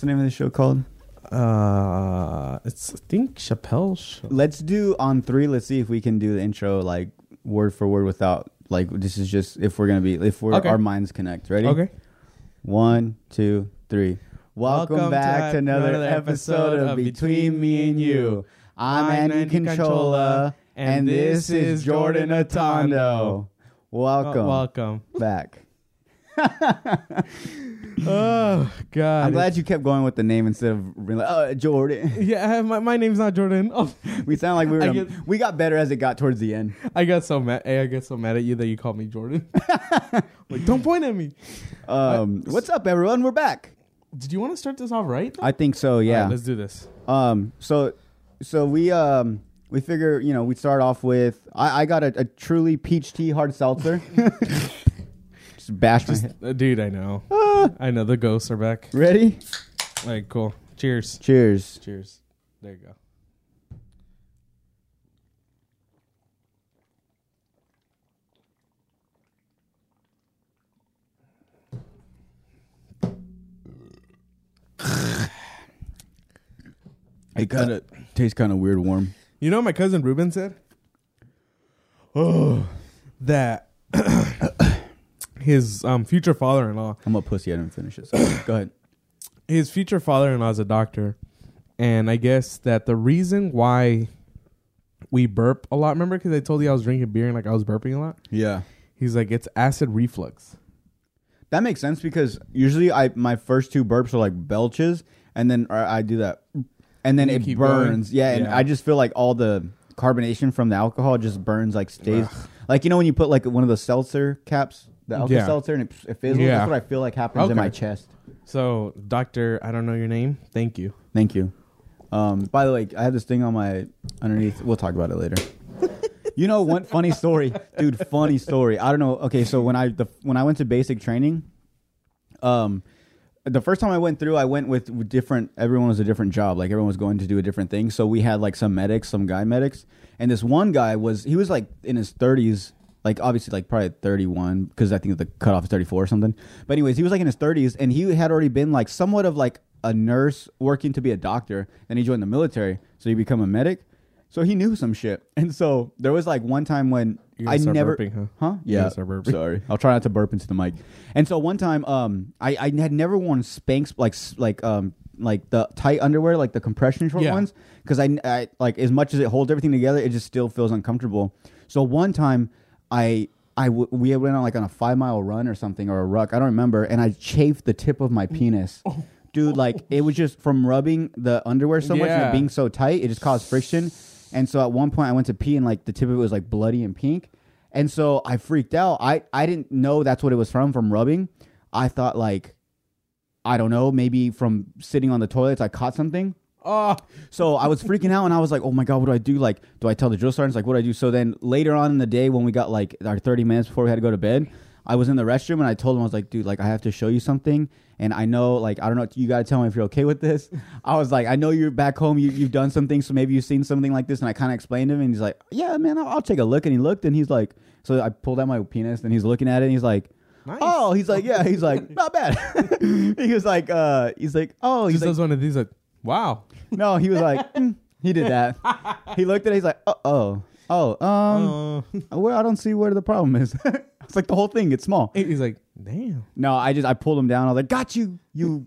What's the name of the show called? Uh, it's I think Chappelle show. Let's do on three. Let's see if we can do the intro like word for word without like this is just if we're gonna be if we're Okay. our minds connect. Ready? Okay. One, two, three. Welcome, Welcome back to another, episode of Between Me and You. I'm, Andy Conchola, and this is Jordan Atondo. Welcome, welcome. back. Oh God. I'm glad you kept going with the name instead of really, uh, Jordan. Yeah, my, my name's not Jordan. Oh, we sound like we were. Get- we got better as it got towards the end. I got so mad. Hey, I get so mad at you that you called me Jordan. like, don't point at me. Um, what's up, everyone? We're back. Did you want to start this off right? I think so. Yeah. right, let's do this. Um. So, so we um we figure you know we start off with I I got a, a truly peach tea hard seltzer. Just bash my head. uh, dude, I know. Ah. I know the ghosts are back. Ready? All right, cool. Cheers. Cheers. Cheers. There you go. It kind of tastes kind of weird warm. You know what my cousin Ruben said? Oh, that his um, future father-in-law, I'm a pussy. I didn't finish it. So go ahead. his future father-in-law is a doctor, and I guess that the reason why we burp a lot. Remember, because I told you I was drinking beer and like I was burping a lot. Yeah. He's like, it's acid reflux. That makes sense because usually I my first two burps are like belches, and then I do that, and then You it keep burns. going? Yeah, and Yeah. I just feel like all the carbonation from the alcohol just burns, like stays. Like you know when you put like one of the seltzer caps, the alka Yeah. seltzer, and it, it fizzles. Yeah. That's what I feel like happens in my chest. So, doctor, I don't know your name. Thank you. Thank you. Um, by the way, I have this thing on my underneath. We'll talk about it later. you know, one funny story, dude. Funny story. I don't know. Okay, so when I the when I went to basic training, um, the first time I went through, I went with, with different. Everyone was a different job. Like everyone was going to do a different thing. So we had like some medics, some guy medics, and this one guy was he was like in his thirties. Like obviously, like probably thirty-one because I think the cutoff is thirty-four or something. But anyways, he was like in his thirties, and he had already been like somewhat of like a nurse working to be a doctor. Then he joined the military, so he become a medic. So he knew some shit, and so there was like one time when I never, burping, huh? huh? Yeah, burping. sorry. I'll try not to burp into the mic. And so one time, um, I, I had never worn Spanx like like um like the tight underwear, like the compression short Yeah. ones, because I, I like as much as it holds everything together, it just still feels uncomfortable. So one time, I. I w- we went on like on a five mile run or something or a ruck I don't remember and I chafed the tip of my mm. penis, oh. dude. Like oh. it was just from rubbing the underwear so much and it being so tight, it just caused friction. And so at one point I went to pee and like the tip of it was like bloody and pink. And so I freaked out. I, I didn't know that's what it was from from rubbing. I thought like I don't know, maybe from sitting on the toilets I caught something. Oh, So I was freaking out and I was like, "Oh my god, what do I do? Like, do I tell the drill sergeants like what do I do?" So then later on in the day when we got like our 30 minutes before we had to go to bed, I was in the restroom and I told him I was like, "Dude, like I have to show you something." And I know like I don't know, you got to tell me if you're okay with this. I was like, "I know you're back home, you you've done some things, so maybe you've seen something like this." And I kind of explained to him and he's like, "Yeah, man, I'll, I'll take a look." And he looked and he's like, so I pulled out my penis and he's looking at it and he's like, nice. "Oh, he's like, yeah, he's like, not bad." he was like, uh, he's like, "Oh, he's just like, does one of these. Like, wow. no, he was like, mm, he did that. He looked at it. He's like, oh, oh, oh, um, Uh, well, I don't see where the problem is. it's like the whole thing. It's small. he's like, damn. No, I just I pulled him down. I was like, got you, you,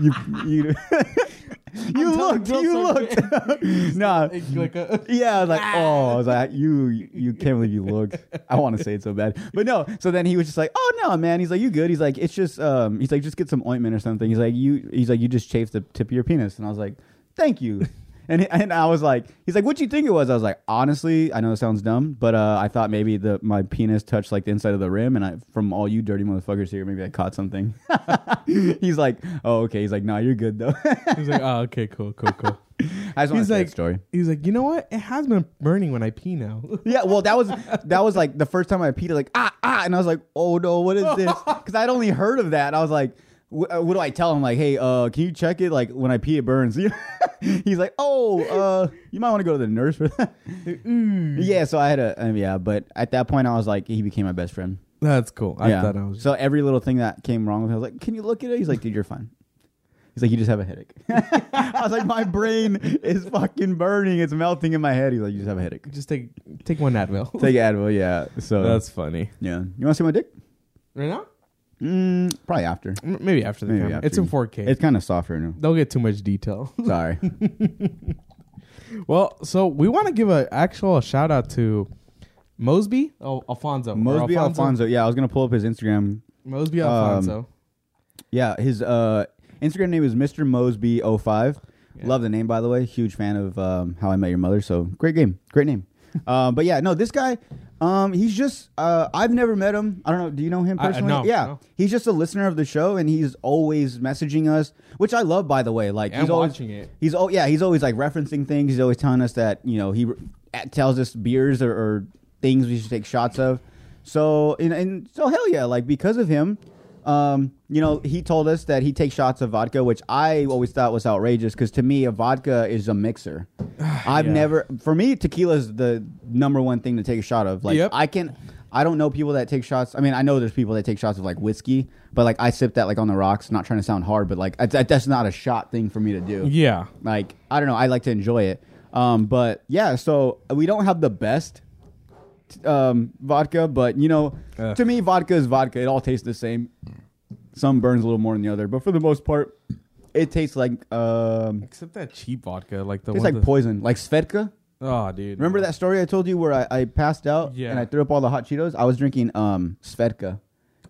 you, you. you looked. You looked. nah. Like a, Yeah, like, oh, I was like, you, you can't believe you looked. I want to say it so bad, but no. So then he was just like, oh no, man. He's like, you good? He's like, it's just, um, he's like, just get some ointment or something. He's like, you, he's like, you just chafed the tip of your penis, and I was like, thank you. And, he- and I was like, he's like, what do you think it was? I was like, honestly, I know it sounds dumb, but uh, I thought maybe the my penis touched like the inside of the rim, and I from all you dirty motherfuckers here, maybe I caught something. he's like, oh okay. He's like, nah, you're good though. he's like, oh, okay, cool, cool, cool. I just want to He's say like- that story. He's like, you know what? It has been burning when I pee now. Yeah, well, that was that was like the first time I peed, like ah ah, and I was like, oh no, what is this? Because I'd only heard of that. And I was like, wh- what do I tell him? Like, hey, uh, can you check it? Like when I pee, it burns. He's like, oh, uh, you might want to go to the nurse for that. yeah, so I had a uh, yeah, but at that point, I was like, he became my best friend. That's cool. I yeah. thought I was. so every little thing that came wrong with him, I was like, can you look at it? He's like, dude, you're fine. He's like, you just have a headache. I was like, my brain is fucking burning. It's melting in my head. He's like, you just have a headache. Just take take one Advil. Take Advil, yeah. So That's funny. yeah. You want to see my dick? Right now? Mm, probably after. M- Maybe after the Maybe camera. after. It's in 4K. It's kind of softer now. Don't get too much detail. Sorry. well, so we want to give a actual shout out to Mosby oh, Alfonso. or Mosby Alfonso. Yeah, I was gonna pull up his Instagram. Mosby Um, Alfonso. Yeah, his uh, Instagram name is Mr. Mosby05. Yeah. Love the name, by the way. Huge fan of um, How I Met Your Mother. So great game, great name. um, but yeah, no, this guy, um, he's just. Uh, I've never met him. I don't know. Do you know him I- I personally? know, yeah, no. he's just a listener of the show, and he's always messaging us, which I love, by the way. Like and he's always watching it. He's oh yeah, he's always like referencing things. He's always telling us that you know he re- tells us beers or, or things we should take shots of. So and, and so hell yeah, like because of him, um, you know he told us that he takes shots of vodka, which I always thought was outrageous because to me a vodka is a mixer. I've Yeah. never for me tequila is the number one thing to take a shot of. Like Yep. I can. I don't know people that take shots. I mean, I know there's people that take shots of like whiskey, but like I sip that like on the rocks. Not trying to sound hard, but like I, that's not a shot thing for me to do. Yeah. Like I don't know, I like to enjoy it. Um, but yeah, so we don't have the best um, vodka, but you know, Ugh. to me, vodka is vodka. It all tastes the same. Some burns a little more than the other, but for the most part, it tastes like um, Except that cheap vodka, like the tastes one like that- poison, like Svedka. Oh, dude. Remember that story I told you where I, I passed out Yeah. and I threw up all the hot Cheetos? I was drinking um, Svedka.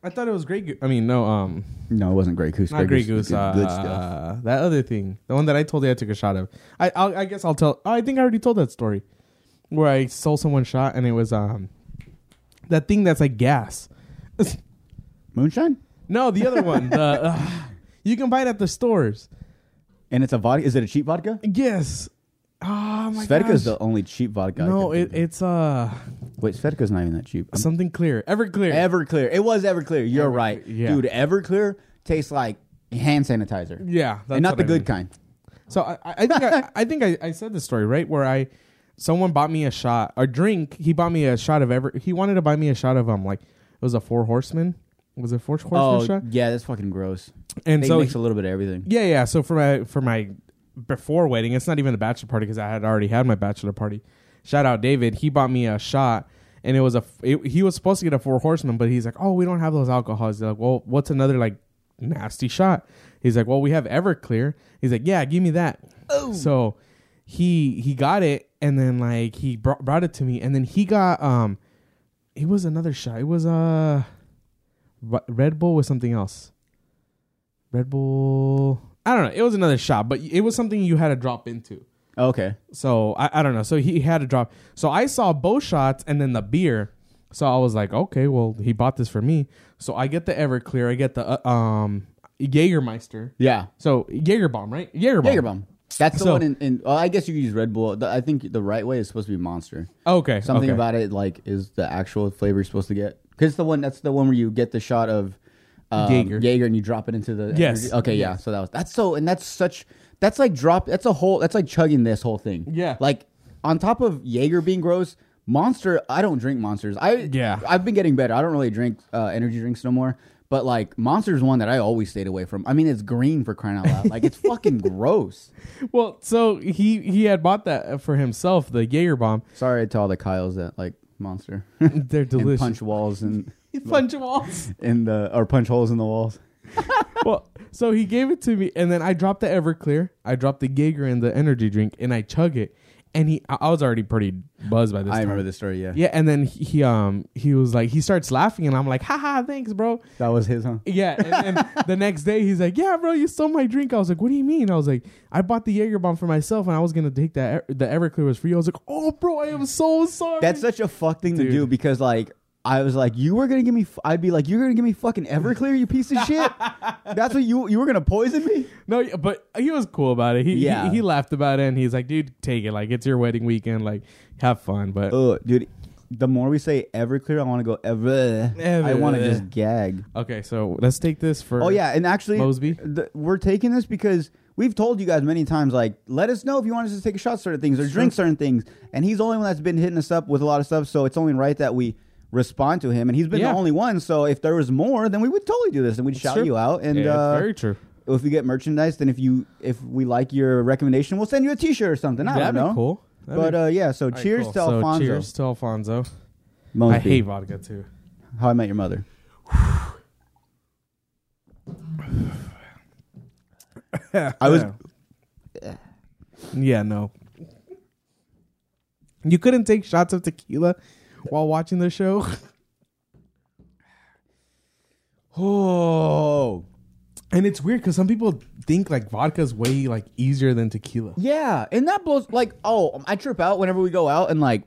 I thought it was Grey Goose. I mean, no, um, No, it wasn't Grey Goose. not Grey Goose Uh, good, good stuff. that other thing, the one that I told you I took a shot of. I, I'll, I guess I'll tell. I think I already told that story, where I sold someone shot and it was um, that thing that's like gas. Moonshine, no, the other one. the uh, you can buy it at the stores. and it's a vodka. Is it a cheap vodka? Yes. Oh my god. Svedka is gosh. the only cheap vodka. I no, can it, think it's uh wait, Svedka's not even that cheap. I'm something clear, Everclear. Everclear. It was Everclear. You're right, yeah. dude. Everclear tastes like hand sanitizer, yeah, that's and not what the I good mean. kind. So I, I I think I, I think I, I said the story right where I someone bought me a shot a drink. He bought me a shot of ever. He wanted to buy me a shot of um like it was a Four Horsemen. Was it Four Horsemen Oh, shot? yeah, that's fucking gross. And They so mix a little bit of everything. yeah yeah. So for my for my before wedding, it's not even the bachelor party because I had already had my bachelor party. Shout out David. He bought me a shot. And it was a. It, he was supposed to get a four horsemen, but he's like, "Oh, we don't have those alcohols." They're like, "Well, what's another like nasty shot?" He's like, "Well, we have Everclear." He's like, "Yeah, give me that." Oh. So he he got it and then like he brought, brought it to me and then he got um it was another shot. It was uh Red Bull with something else. Red Bull I don't know. It was another shot, but it was something you had to drop into. Okay, So I, I don't know. So he had to drop. So I saw both shots and then the beer. So I was like, okay, well he bought this for me. So I get the Everclear. I get the uh, um Jägermeister. yeah, So Jaeger bomb, right? Jaeger bomb. That's the So- one in. in well, I guess you could use Red Bull. The- I think the right way is supposed to be Monster. Okay. Something okay. about it like is the actual flavor you're supposed to get because the one that's the one where you get the shot of um, Jaeger. Jaeger and you drop it into the Yes. energy. Okay, yeah. So that was that's so and that's such that's like drop that's a whole that's like chugging this whole thing. Yeah. Like on top of Jaeger being gross, Monster. I don't drink monsters. I Yeah. I've been getting better. I don't really drink uh, energy drinks no more. But like Monster's one that I always stayed away from. I mean, it's green for crying out loud. Like it's fucking gross. Well, so he he had bought that for himself, the Jaeger bomb. Sorry to all the Kyles that like Monster They're delicious. punch walls and punch walls. in the or punch holes in the walls. well, so he gave it to me, and then I dropped the Everclear, I dropped the Jaeger and the energy drink, and I chug it. And he, I was already pretty buzzed by this. I time. remember this story. Yeah, Yeah, and then he, he um he was like he starts laughing, and I'm like, haha, thanks, bro. that was his, huh? Yeah, and then the next day he's like, "Yeah, bro, you stole my drink." I was like, "What do you mean?" I was like, "I bought the Jaeger bomb for myself, and I was gonna take that. The Everclear was free." I was like, "Oh, bro, I am so sorry." That's such a fuck thing to do because like I was like, you were gonna give me. F-, I'd be like, you're gonna give me fucking Everclear, you piece of shit. That's what you you were gonna poison me. no, but he was cool about it. He, Yeah. he he laughed about it, and he's like, "Dude, take it. Like it's your wedding weekend. Like have fun." But Ugh, dude. The more we say Everclear, I want to go ever. I want to just gag. okay, so let's take this for. Oh yeah, and actually, Mosby? the, we're taking this because we've told you guys many times, like, let us know if you want us to take a shot at certain things or drink certain things. And he's the only one that's been hitting us up with a lot of stuff, so it's only right that we respond to him. And he's been Yeah. the only one, so if there was more, then we would totally do this and we'd shout true. you out. And Yeah, it's uh, very true. if we get merchandise, then if you if we like your recommendation, we'll send you a T-shirt or something. I That'd don't know. be cool. That'd But be- uh, yeah, so All right, cheers cool. to So Alfonso. Cheers to Alfonso. Mosby. I hate vodka too. How I Met Your Mother. I was Yeah, no. You couldn't take shots of tequila while watching the show. oh And it's weird because some people think like vodka is way like easier than tequila. yeah, and that blows like oh I trip out whenever we go out and like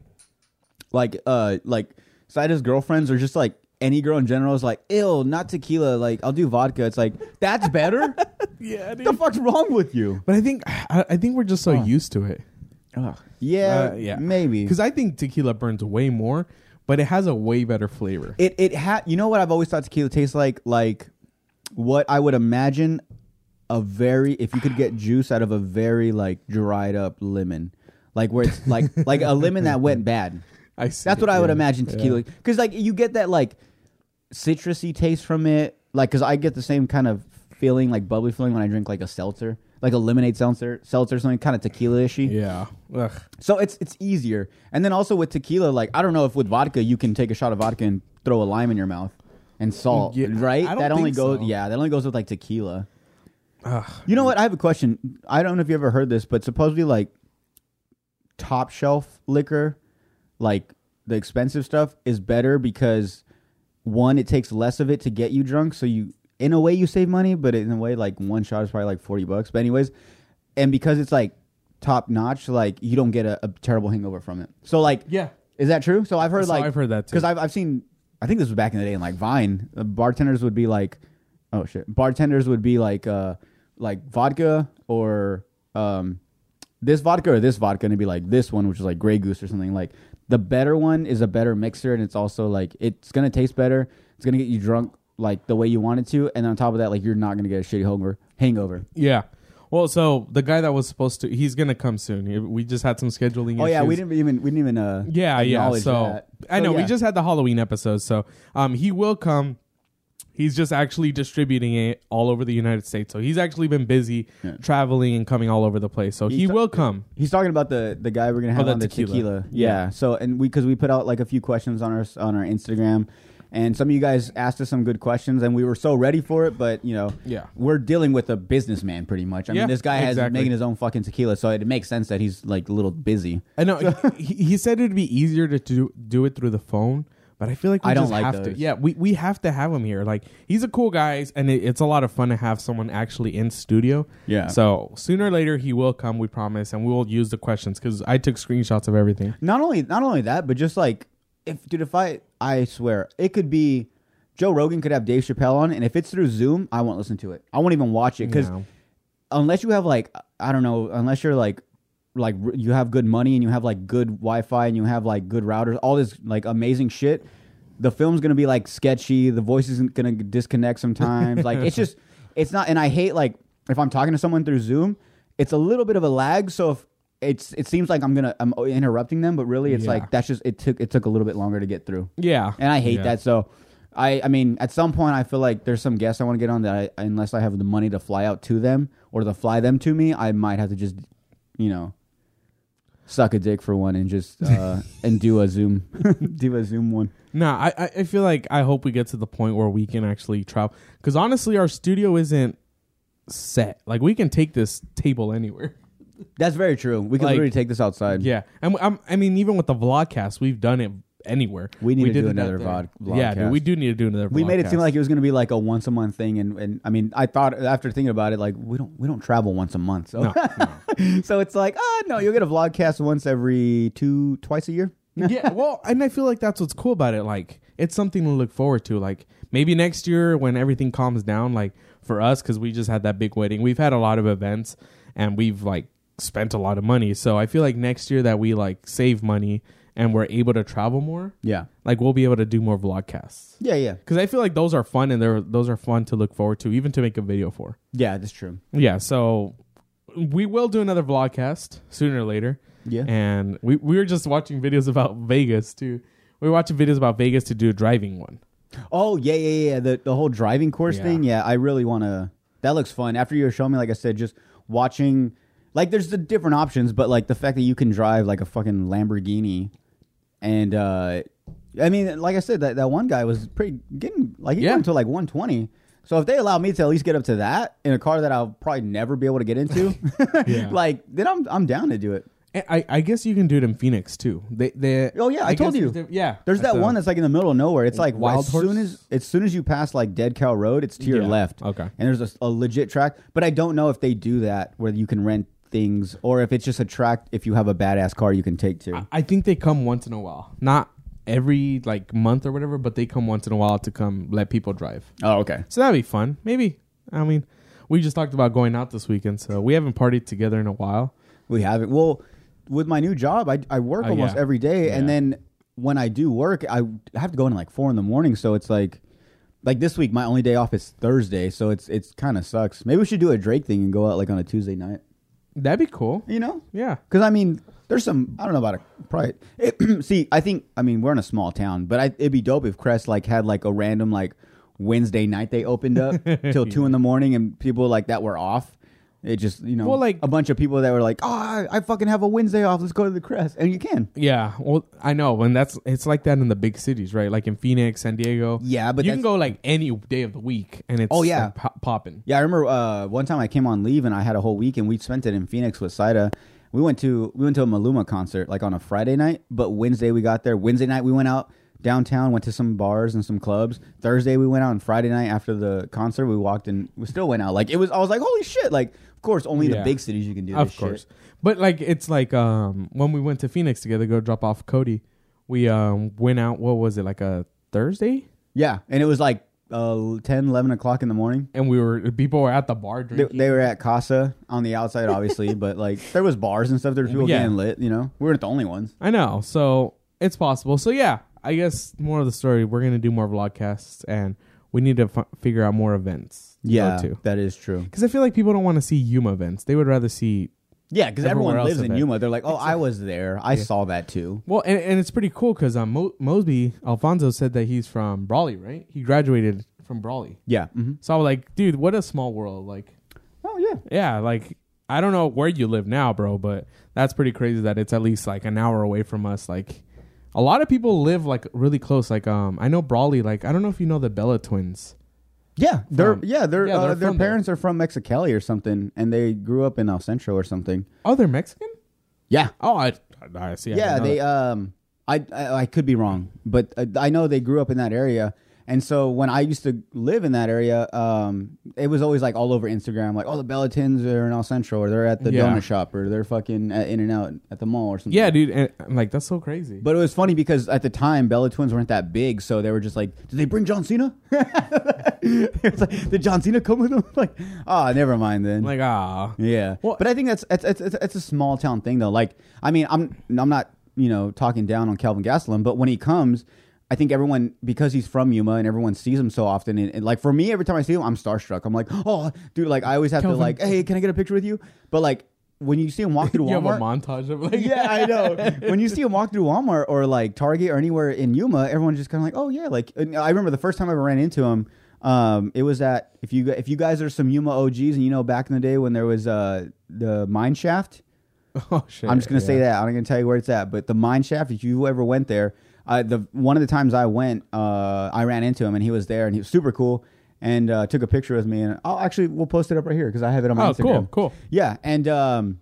like uh like Sida's girlfriends or just like any girl in general is like ill not tequila like I'll do vodka. It's like that's better. Yeah, the fuck's wrong with you? But I think I, I think we're just so used to it. Yeah, Uh, yeah. maybe Because I think tequila burns way more, but it has a way better flavor. It it had you know what I've always thought tequila tastes like like what I would imagine a very if you could get juice out of a very like dried up lemon. Like where it's like like a lemon that went bad. I see That's what I would yeah. imagine tequila cuz like you get that like citrusy taste from it like cuz I get the same kind of feeling like bubbly feeling when I drink like a seltzer. Like a lemonade seltzer, seltzer something kind of tequila-ishy. Yeah. Ugh. So it's it's easier. And then also with tequila, like I don't know if with vodka you can take a shot of vodka and throw a lime in your mouth and salt, Yeah, right? That only goes so. yeah, that only goes with like tequila. Ugh. You know what? I have a question. I don't know if you ever heard this, but supposedly like top shelf liquor, like the expensive stuff is better because one, it takes less of it to get you drunk, so you in a way you save money, but in a way like one shot is probably like 40 bucks. But anyways, and because it's like top notch, like you don't get a, a terrible hangover from it. So like Yeah. is that true? So I've heard So like I've heard that too. because I've I've seen. I think this was back in the day in like Vine. Uh, bartenders would be like, oh shit. Bartenders would be like, uh, like vodka or um, this vodka or this vodka, and it'd be like this one, which is like Grey Goose or something. Like the better one is a better mixer, and it's also like it's gonna taste better. It's gonna get you drunk like the way you want it to, and on top of that, like you're not gonna get a shitty hangover. Hangover. Yeah. Well, so the guy that was supposed to, he's gonna come soon. We just had some scheduling. Oh yeah, we didn't even we didn't even uh Yeah, yeah. So. I know we just had the Halloween episode, so um, he will come. He's just actually distributing it all over the United States. So he's actually been busy Yeah. traveling and coming all over the place. So He's he ta- will come. He's talking about the the guy we're gonna have the on the tequila. tequila. Yeah. Yeah. So and we because we put out like a few questions on our on our Instagram, and some of you guys asked us some good questions, and we were so ready for it. But you know, Yeah. we're dealing with a businessman pretty much. I Yeah, mean, this guy has exactly. making his own fucking tequila, so it makes sense that he's like a little busy. I know he, he said it'd be easier to do, do it through the phone, but I feel like we I don't just like have those. to. Yeah, we, we have to have him here. Like he's a cool guy, and it, it's a lot of fun to have someone actually in studio. Yeah. So sooner or later he will come, we promise, and we will use the questions because I took screenshots of everything. Not only not only that, but just like if dude, if I I swear it could be Joe Rogan could have Dave Chappelle on, and if it's through Zoom, I won't listen to it. I won't even watch it because No. unless you have like I don't know, unless you're like like r- you have good money and you have like good Wi-Fi and you have like good routers, all this like amazing shit, the film's gonna be like sketchy. The voice isn't gonna disconnect sometimes. like it's just it's not. And I hate like if I'm talking to someone through Zoom, it's a little bit of a lag. So if it's it seems like I'm gonna I'm interrupting them, but really it's Yeah. like that's just it took it took a little bit longer to get through, Yeah, and I hate Yeah. that. So. I, I mean, at some point, I feel like there's some guests I want to get on that I, unless I have the money to fly out to them or to fly them to me, I might have to just, you know, suck a dick for one and just uh, and do a Zoom, do a Zoom one. No, I I- I feel like I hope we get to the point where we can actually travel. Because honestly, our studio isn't set. Like we can take this table anywhere. That's very true. We can Like- literally take this outside. Yeah, and I'm, I mean, even with the vlogcast, we've done it anywhere. We need to did do it another there. vlog- Yeah, dude, we do need to do another. We made it seem vlogcast. like it was going to be like a once a month thing, and, and I mean, I thought after thinking about it, like we don't we don't travel once a month, so so it's like, oh no, you'll get a vlogcast once every two twice a year. yeah, well, and I feel like that's what's cool about it. Like, it's something to look forward to. Like, maybe next year when everything calms down, like for us, because we just had that big wedding, we've had a lot of events and we've like spent a lot of money. So I feel like next year that we like save money and we're able to travel more, Yeah, like we'll be able to do more vlogcasts. yeah, yeah, Because I feel like those are fun and they're those are fun to look forward to, even to make a video for. yeah. That's true. Yeah, so we will do another vlogcast sooner or later. Yeah, And we, we were just watching videos about Vegas too. We were watching videos about Vegas to do a driving one. Oh yeah, yeah, yeah. The the whole driving course Yeah. thing. Yeah, I really want to. that looks fun. After you were showing me, like I said, just watching, like there's the different options, but like the fact that you can drive like a fucking Lamborghini, and uh I mean, like I said, that that one guy was pretty getting like he Yeah. went to like 120. So if they allow me to at least get up to that in a car that I'll probably never be able to get into, Yeah. like then I'm I'm down to do it. I, I guess you can do it in Phoenix too. They, they. Oh, yeah, I told guess you. there's- Yeah, There's that one that's like in the middle of nowhere. It's like Wild as soon Horse? as as soon as you pass like Dead Cow Road, it's to your Yeah, left. okay. And there's a, a legit track, but I don't know if they do that where you can rent things or if it's just a track if you have a badass car you can take to. I think they come once in a while, not every like month or whatever, but they come once in a while to come let people drive. oh, okay. So that'd be fun. Maybe. I mean, we just talked about going out this weekend, so we haven't partied together in a while. We haven't. Well, with my new job, I I work Oh, almost yeah. every day, and then when I do work, I have to go in like four in the morning. So it's like, like this week, my only day off is Thursday. So it's it's kind of sucks. Maybe we should do a Drake thing and go out like on a Tuesday night. That'd be cool. You know? Yeah. Because I mean, there's some I don't know about it. Probably it, see. I think I mean we're in a small town, but I, it'd be dope if Crest like had like a random like Wednesday night they opened up till two in the morning, and people like that were off. It just you know Well, like- a bunch of people that were like, oh, I, I fucking have a Wednesday off. Let's go to the Crest, and you can. Yeah. Well, I know, and that's it's like that in the big cities, right? Like in Phoenix, San Diego. Yeah, but you can go like any day of the week, and it's Oh, yeah. like, pop- popping. Yeah, I remember uh, one time I came on leave and I had a whole week and we spent it in Phoenix with Saida. We went to we went to a Maluma concert like on a Friday night, but Wednesday we got there. Wednesday night we went out downtown, went to some bars and some clubs. Thursday we went out, and Friday night after the concert we walked and we still went out. Like it was, I was like, holy shit! Like of course only the Yeah. big cities you can do. of this course. shit. But like it's like um when we went to Phoenix together, go drop off Cody. We um went out. What was it like a Thursday? Yeah, and it was like uh, 10, 11 o'clock in the morning. And we were people were at the bar They, drinking. they were at Casa on the outside, obviously, but like there was bars and stuff. There was people Yeah. getting lit. You know, we weren't the only ones. I know. So it's possible. So yeah, I guess more of the story. We're gonna do more vlogcasts, and we need to f- figure out more events. To Yeah, go to that is true. because I feel like people don't want to see Yuma events. They would rather see. Yeah, because Everywhere everyone else lives in. Yuma. They're like, oh, I was there. I Yeah. saw that too. Well, and, and it's pretty cool because um, Mo- Mosby Alfonso said that he's from Brawley, right? He graduated from Brawley. Yeah. hmm So I was like, dude, what a small world. Like, Oh yeah. yeah, like I don't know where you live now, bro, but that's pretty crazy that it's at least like an hour away from us. Like, a lot of people live like really close. Like, um, I know Brawley. Like, I don't know if you know the Bella twins. Yeah, they're From- yeah they're, yeah, uh, they're their from there. parents are from Mexicali or something, and they grew up in El Centro or something. Oh, they're Mexican. Yeah, Oh, I, I see. I yeah. didn't know They that. um, I, I I could be wrong, but uh, I know they grew up in that area. And so when I used to live in that area, um, it was always like all over Instagram, like, oh, the Bella Twins are in El Centro, or they're at the Yeah. donut shop, or they're fucking at In and Out at the mall, or something. yeah, dude. And, I'm like, that's so crazy. But it was funny because at the time, Bella Twins weren't that big, so they were just like, "Did they bring John Cena?" it's like, "Did John Cena come with them?" Like, ah, never mind then. I'm like, ah, yeah, Well- but I think that's it's, it's it's it's a small town thing though. Like, I mean, I'm I'm not you know talking down on Calvin Gastelum, but when he comes. I think everyone because he's from Yuma and everyone sees him so often and, and, like for me every time I see him I'm starstruck. I'm like, "Oh, dude, like I always have Calvin- to like, "Hey, can I get a picture with you?" But like when you see him walk through you have a Walmart, montage of like, yeah, I know. when you see him walk through Walmart or like Target or anywhere in Yuma, everyone's just kind of like, "Oh yeah." Like I remember the first time I ever ran into him. Um, it was at if you if you guys are some Yuma OGs and you know back in the day when there was uh the mine shaft. oh shit. I'm just gonna say that. I'm not gonna tell you where it's at, but the mine shaft. If you ever went there, uh, the one of the times I went, uh, I ran into him and he was there and he was super cool and uh, took a picture with me and I'll actually we'll post it up right here because I have it on my Oh, Instagram. cool, cool. Yeah, and um,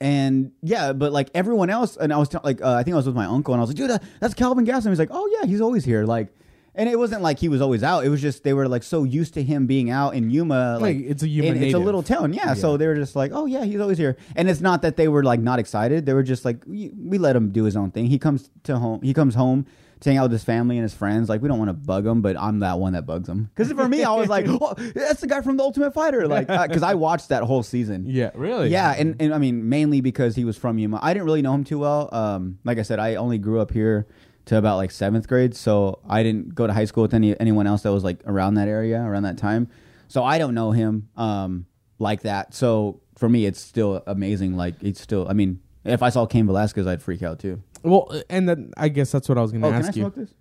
and yeah, but like everyone else, and I was t- like, uh, I think I was with my uncle, and I was like, dude, that, that's Calvin Gaston. He's like, oh yeah, he's always here. Like, and it wasn't like he was always out. It was just they were like so used to him being out in Yuma, like, Like, it's a Yuma and it's a native. little town, yeah, So they were just like, oh yeah, he's always here. And it's not that they were like not excited. They were just like, we, we let him do his own thing. He comes to home. He comes home. To hang out with his family and his friends, like we don't want to bug him, but I'm that one that bugs him. Because for me, I was like, "Oh, that's the guy from the Ultimate Fighter," like because I watched that whole season. Yeah, really. Yeah, and, and I mean mainly because he was from Yuma. I didn't really know him too well. Um, like I said, I only grew up here to about like seventh grade, so I didn't go to high school with any anyone else that was like around that area around that time. So I don't know him um, like that. So for me, it's still amazing. Like it's still. I mean, if I saw Cain Velasquez, I'd freak out too. Well, and then I guess that's what I was gonna Oh, can I ask you. smoke this?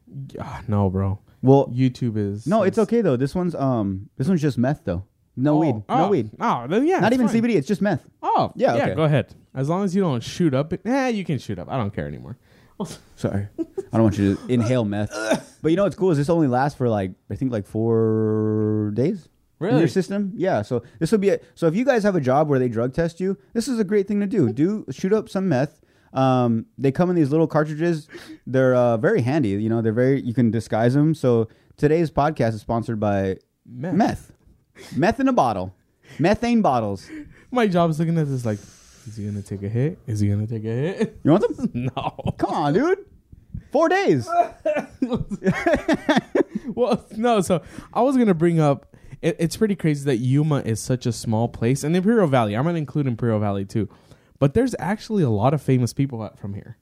No, bro. Well, YouTube is no, it's okay though. This one's um, this one's just meth though. No Oh, weed. oh, no weed. Oh, then yeah. Not even fine. CBD. It's just meth. Oh, Yeah, yeah. okay. Go ahead. As long as you don't shoot up. It, eh, you can shoot up. I don't care anymore. Sorry, I don't want you to inhale meth. But you know what's cool is this only lasts for like I think like four days. In your system, yeah. So this will be a, so if you guys have a job where they drug test you, this is a great thing to do. Do shoot up some meth. Um, they come in these little cartridges. They're uh, very handy. You know, they're very you can disguise them. So today's podcast is sponsored by Meth. meth, meth in a bottle, methane bottles. My job is looking at this like, is he gonna take a hit? Is he gonna take a hit? You want them? no. Come on, dude. Four days. well, no. So I was gonna bring up. It, it's pretty crazy that Yuma is such a small place, and Imperial Valley. I'm gonna include Imperial Valley too, but there's actually a lot of famous people from here.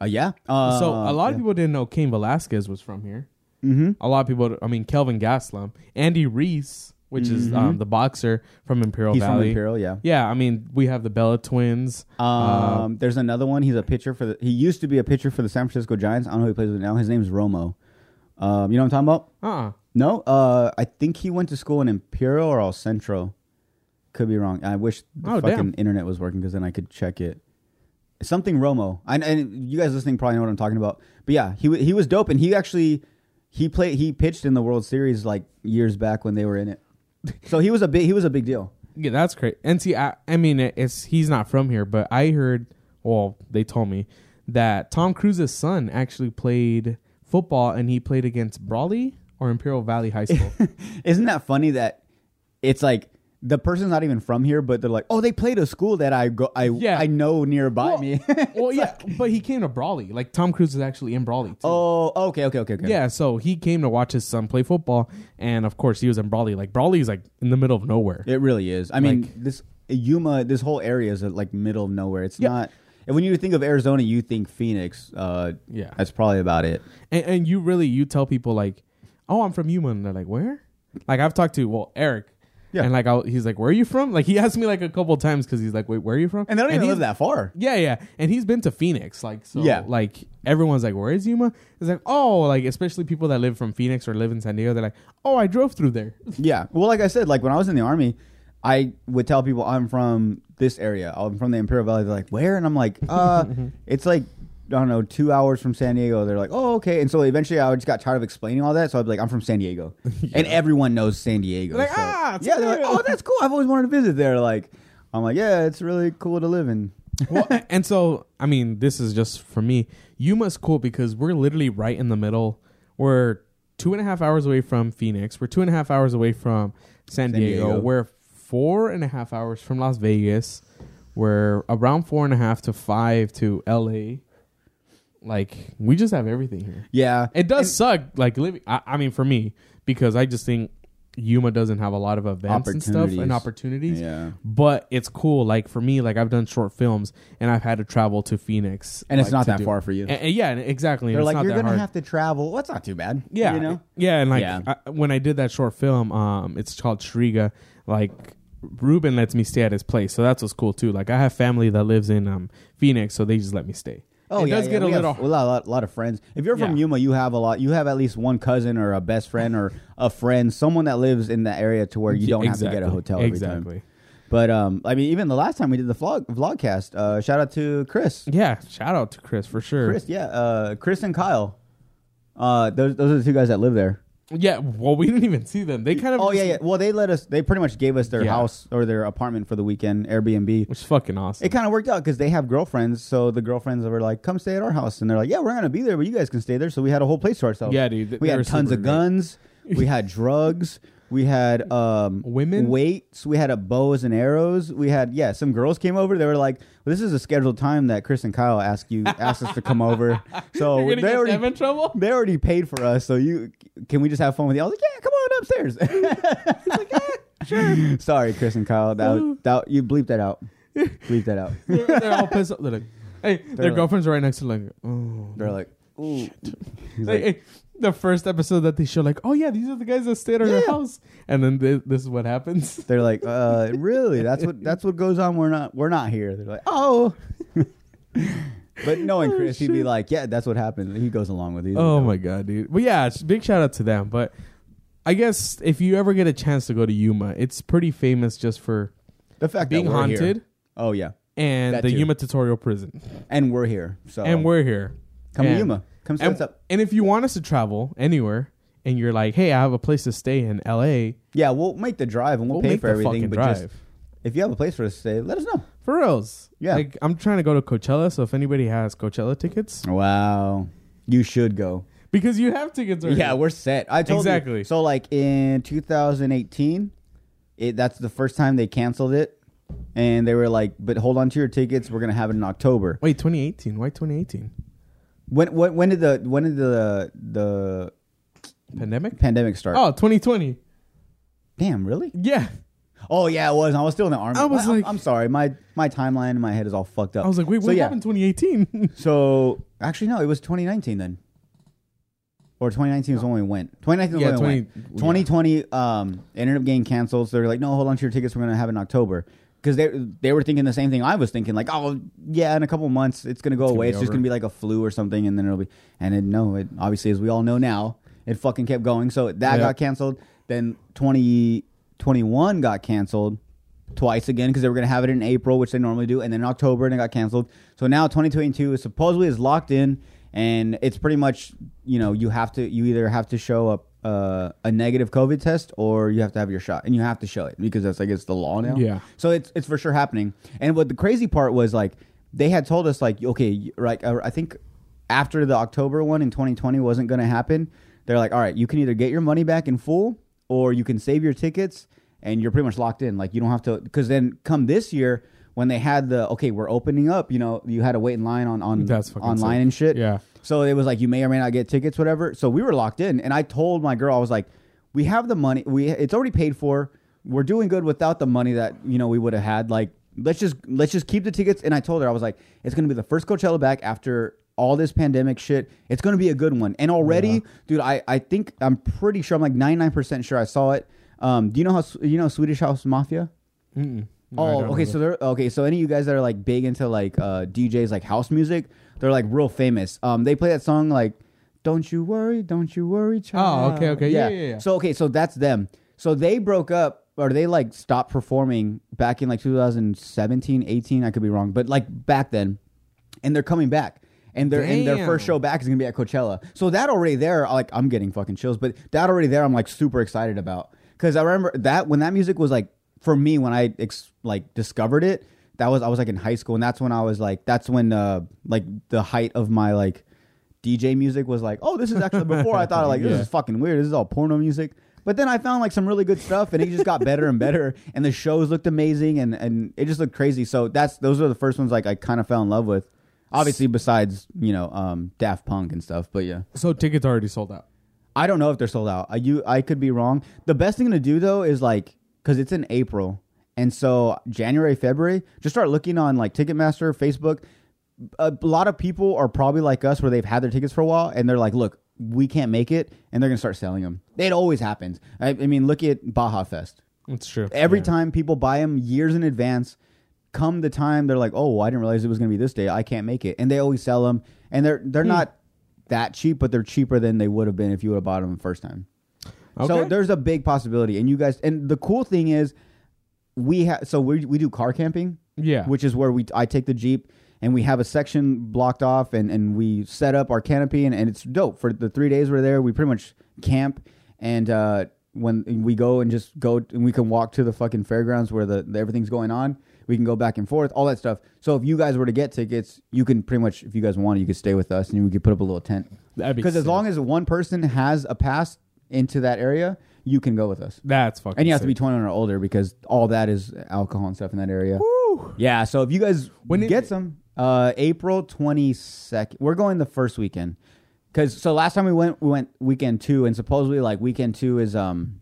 Uh, yeah. Uh, so a lot of people didn't know Cain Velasquez was from here. Mm-hmm. A lot of people. I mean, Kelvin Gastelum, Andy Ruiz, which is um, the boxer from Imperial He's from Valley. Imperial, yeah. Yeah, I mean, we have the Bella twins. Um, there's another one. He's a pitcher for the. He used to be a pitcher for the San Francisco Giants. I don't know who he plays with now. His name's Romo. Um, you know what I'm talking about? Uh, No. Uh, I think he went to school in Imperial or El Centro. Could be wrong. I wish the Oh, fucking damn. internet was working because then I could check it. Something Romo. I, and you guys listening probably know what I'm talking about. But yeah, he wa- he was dope, and he actually he played he pitched in the World Series like years back when they were in it. So he was a big he was a big deal. yeah, that's great. And see, I, I mean, it's he's not from here, but I heard. Well, they told me that Tom Cruise's son actually played football, and he played against Brawley or Imperial Valley High School. Isn't that funny that it's like the person's not even from here, but they're like, oh, they played a school that I go, I Yeah. I know nearby well, me. well, yeah, but he came to Brawley. Like Tom Cruise is actually in Brawley. Too. oh, okay, okay, okay, okay. Yeah, so he came to watch his son play football, and of course he was in Brawley. Like Brawley is like in the middle of nowhere. it really is. I mean, Like- this Yuma, this whole area is uh, like middle of nowhere. It's Yeah. not. And when you think of Arizona, you think Phoenix. Uh, Yeah. that's probably about it. And, and you really you tell people like, "Oh, I'm from Yuma," and they're like, "Where?" Like I've talked to well Eric, Yeah. and like I'll, he's like, "Where are you from?" Like he asked me like a couple times because he's like, "Wait, where are you from?" And they don't even live that far. Yeah, yeah, and he's been to Phoenix, like so. Yeah. like everyone's like, "Where is Yuma?" It's like, oh, like especially people that live from Phoenix or live in San Diego, they're like, "Oh, I drove through there." Yeah. Well, like I said, like when I was in the army, I would tell people I'm from this area. I'm from the Imperial Valley. They're like, where? And I'm like, uh, it's like I don't know, two hours from San Diego. They're like, oh, okay. And so eventually, I just got tired of explaining all that. So I'd be like, I'm from San Diego, and everyone knows San Diego. Like, so- "Ah, it's yeah. They're like, oh, that's cool. I've always wanted to visit there. Like, I'm like, yeah, it's really cool to live in. well, and so I mean, this is just for me. Yuma's cool because we're literally right in the middle. We're two and a half hours away from Phoenix. We're two and a half hours away from San, San Diego. Diego. We're four and a half hours from Las Vegas. We're around four and a half to five to L.A. Like we just have everything here. Yeah, It does suck, like living. I, I mean, for me, because I just think Yuma doesn't have a lot of events and stuff and Opportunities. yeah. but it's cool. Like for me, like I've done short films and I've had to travel to Phoenix, And it's not that far for you. And- and yeah, exactly. They're it's like, you're gonna hard. have to travel. Well, that's not too bad. yeah, you know. yeah, and like Yeah. I, when I did that short film, um, it's called Shriga. Like Ruben lets me stay at his place, so that's what's cool too. Like I have family that lives in um Phoenix, so they just let me stay. Oh it yeah, does yeah. get a little. Have a lot, lot, lot of friends. If you're from Yeah. Yuma, you have a lot. You have at least one cousin or a best friend or a friend, someone that lives in the area to where you don't have to get a hotel every exactly. time. But um, I mean, even the last time we did the vlog vlogcast, uh, shout out to Chris. Yeah, shout out to Chris for sure. Chris, yeah, uh, Chris and Kyle. Uh, those those are the two guys that live there. Yeah, well, we didn't even see them. They kind of. Oh yeah, yeah. Well, they let us. They pretty much gave us their Yeah. house or their apartment for the weekend, Airbnb. Which is fucking awesome. It kind of worked out because they have girlfriends, so the girlfriends were like, "Come stay at our house," and they're like, "Yeah, we're gonna be there, but you guys can stay there." So we had a whole place to ourselves. Yeah, dude, We they had tons super of great. guns. we had drugs. We had um, Women? weights. We had a bows and arrows. We had yeah. Some girls came over. They were like, well, "This is a scheduled time that Chris and Kyle asked you asked us to come over." So You're they get already them in trouble. they already paid for us. So you can we just have fun with you? I was like, "Yeah, come on upstairs." He's like, "Yeah, sure." Sorry, Chris and Kyle. That, that you bleep that out. Bleep that out. they're, they're all pissed off. They're like, hey, their like- girlfriends are right next to like, oh. They're like, "Ooh." Like, like, hey, the first episode that they show, like, oh yeah, these are the guys that stayed at Yeah. our house, and then thi- this is what happens. They're like, uh, really? That's what that's what goes on. We're not we're not here. They're like, oh. but knowing Oh, Chris, he'd be shit. like, yeah, that's what happened. He goes along with it. He's Oh like, my god, dude! But yeah, it's big shout out to them. But I guess if you ever get a chance to go to Yuma, it's pretty famous just for The fact being that we're here. haunted Oh yeah, and That the too. Yuma Territorial Prison. and we're here. So And we're here. come to and- Yuma. Come see And, what's up. and if you want us to travel anywhere and you're like, hey, I have a place to stay in LA, Yeah, we'll make the drive and we'll, we'll pay for everything. But drive. just if you have a place for us to stay, let us know. For reals. Yeah. Like I'm trying to go to Coachella, so if anybody has Coachella tickets, Wow, you should go. because you have tickets already. Yeah, we're set. I told Exactly. You. So like in 2018, it that's the first time they canceled it, and they were like, "But hold on to your tickets. We're gonna have it in October." Wait, 2018. Why 2018? When when, when did the when did the the Pandemic? pandemic start? Oh, 2020. damn, really? Yeah. Oh yeah, it was. I was still in the army. I was I'm- like- I'm sorry. My my timeline in my head is all fucked up. I was like, wait, So, what yeah. happened 2018? So actually, no, it was 2019 then, or 2019 was when we went. 2019 was Yeah, when we 20 went. 2020 um, ended up getting canceled. So they're like, no, hold on to your tickets. We're gonna have it in October because they they were thinking the same thing I was thinking. Like, oh yeah, in a couple months it's gonna go It's gonna away. it's just over. gonna be like a flu or something, and then it'll be. And it, no, it obviously as we all know now, it fucking kept going. So that got canceled. Then 2021 got canceled twice again because they were going to have it in April, which they normally do, and then October, and it got canceled. So now 2022 is supposedly is locked in, and it's pretty much you know you have to you either have to show up uh, a negative COVID test or you have to have your shot, and you have to show it because that's like it's the law now. Yeah. So it's it's for sure happening. And what the crazy part was like they had told us like okay right uh, I think after the October one in 2020 wasn't going to happen. They're like all right you can either get your money back in full or you can save your tickets and you're pretty much locked in. Like you don't have to because then come this year when they had the okay we're opening up you know you had to wait in line on on online sick. and shit. Yeah. So it was like you may or may not get tickets, whatever. So we were locked in, and I told my girl, I was like, "We have the money. We it's already paid for. We're doing good without the money that you know we would have had. Like let's just let's just keep the tickets." And I told her, I was like, "It's gonna be the first Coachella back after." All this pandemic shit, it's gonna be a good one. And already, Yeah. dude, I, I think I'm pretty sure I'm like 99% sure I saw it. Um, do you know how you know Swedish House Mafia? Mm-mm. No, Oh, okay. So they're okay. So any of you guys that are like big into like uh, DJs, like house music, they're like real famous. Um, they play that song like "Don't You Worry, Don't You Worry, Child." Oh, okay, okay. Yeah, yeah, yeah. So okay, so that's them. So they broke up or they like stopped performing back in like 2017, 18. I could be wrong, but like back then, and they're coming back. And their and their first show back is gonna be at Coachella. So that already there, like I'm getting fucking chills. But that already there, I'm like super excited about because I remember that when that music was like for me when I ex- like discovered it. That was I was like in high school, and that's when I was like that's when uh like the height of my like DJ music was like, oh, this is actually before I thought like this Yeah. is fucking weird. This is all porno music. But then I found like some really good stuff, and it just got better and better. And the shows looked amazing, and and it just looked crazy. So that's those are the first ones like I kind of fell in love with. Obviously, besides you know um, Daft Punk and stuff. But yeah, So tickets are already sold out. I don't know if they're sold out. I you I could be wrong. The best thing to do though is like because it's in April, and so January, February, just start looking on like Ticketmaster, Facebook. A lot of people are probably like us, where they've had their tickets for a while, and they're like, "Look, we can't make it," and they're gonna start selling them. It always happens. I, I mean, look at Baja Fest. It's true. Every Yeah. time people buy them years in advance, come the time they're like, "Oh, I didn't realize it was going to be this day. I can't make it," and they always sell them, and they're they're Hmm. not that cheap, but they're cheaper than they would have been if you would have bought them the first time. Okay. So there's a big possibility, and you guys, and the cool thing is, we have so we we do car camping, Yeah. which is where we I take the jeep and we have a section blocked off and, and we set up our canopy and, and it's dope. For the three days we're there we pretty much camp and uh, when we go and just go and we can walk to the fucking fairgrounds where the, the everything's going on. We can go back and forth all that stuff. So if you guys were to get tickets you can pretty much if you guys wanted you could stay with us and we could put up a little tent. That'd be because as long as one person has a pass into that area you can go with us That's fucking. and you have to be sick. 21 or older because all that is alcohol and stuff in that area Woo. yeah, so if you guys When it- get some, uh, April twenty second, we're going the first weekend. Cause so last time we went, we went weekend two, and supposedly like weekend two is um,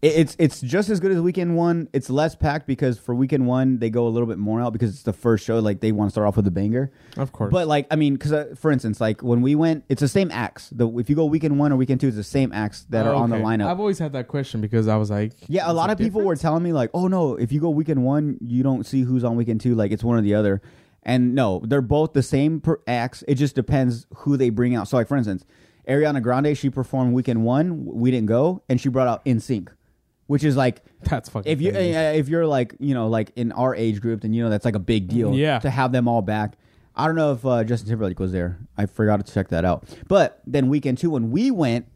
it's it's just as good as weekend one. It's less packed because for weekend one they go a little bit more out because it's the first show. Like they want to start off with a banger. Of course. But like I mean, because uh, for instance, like when we went, it's the same acts. The if you go weekend one or weekend two, it's the same acts that are Oh, on the lineup. I've always had that question because I was like, Yeah, a lot of people were telling me like, "Oh no, if you go weekend one, you don't see who's on weekend two. Like it's one or the other." And no, they're both the same per acts. It just depends who they bring out. So, like for instance, Ariana Grande, she performed weekend one. We didn't go, and she brought out NSYNC, which is like That's fucking. if you crazy. uh, if you're like you know like in our age group, then you know that's like a big deal. Yeah. To have them all back. I don't know if uh, Justin Timberlake was there. I forgot to check that out. But then weekend two, when we went,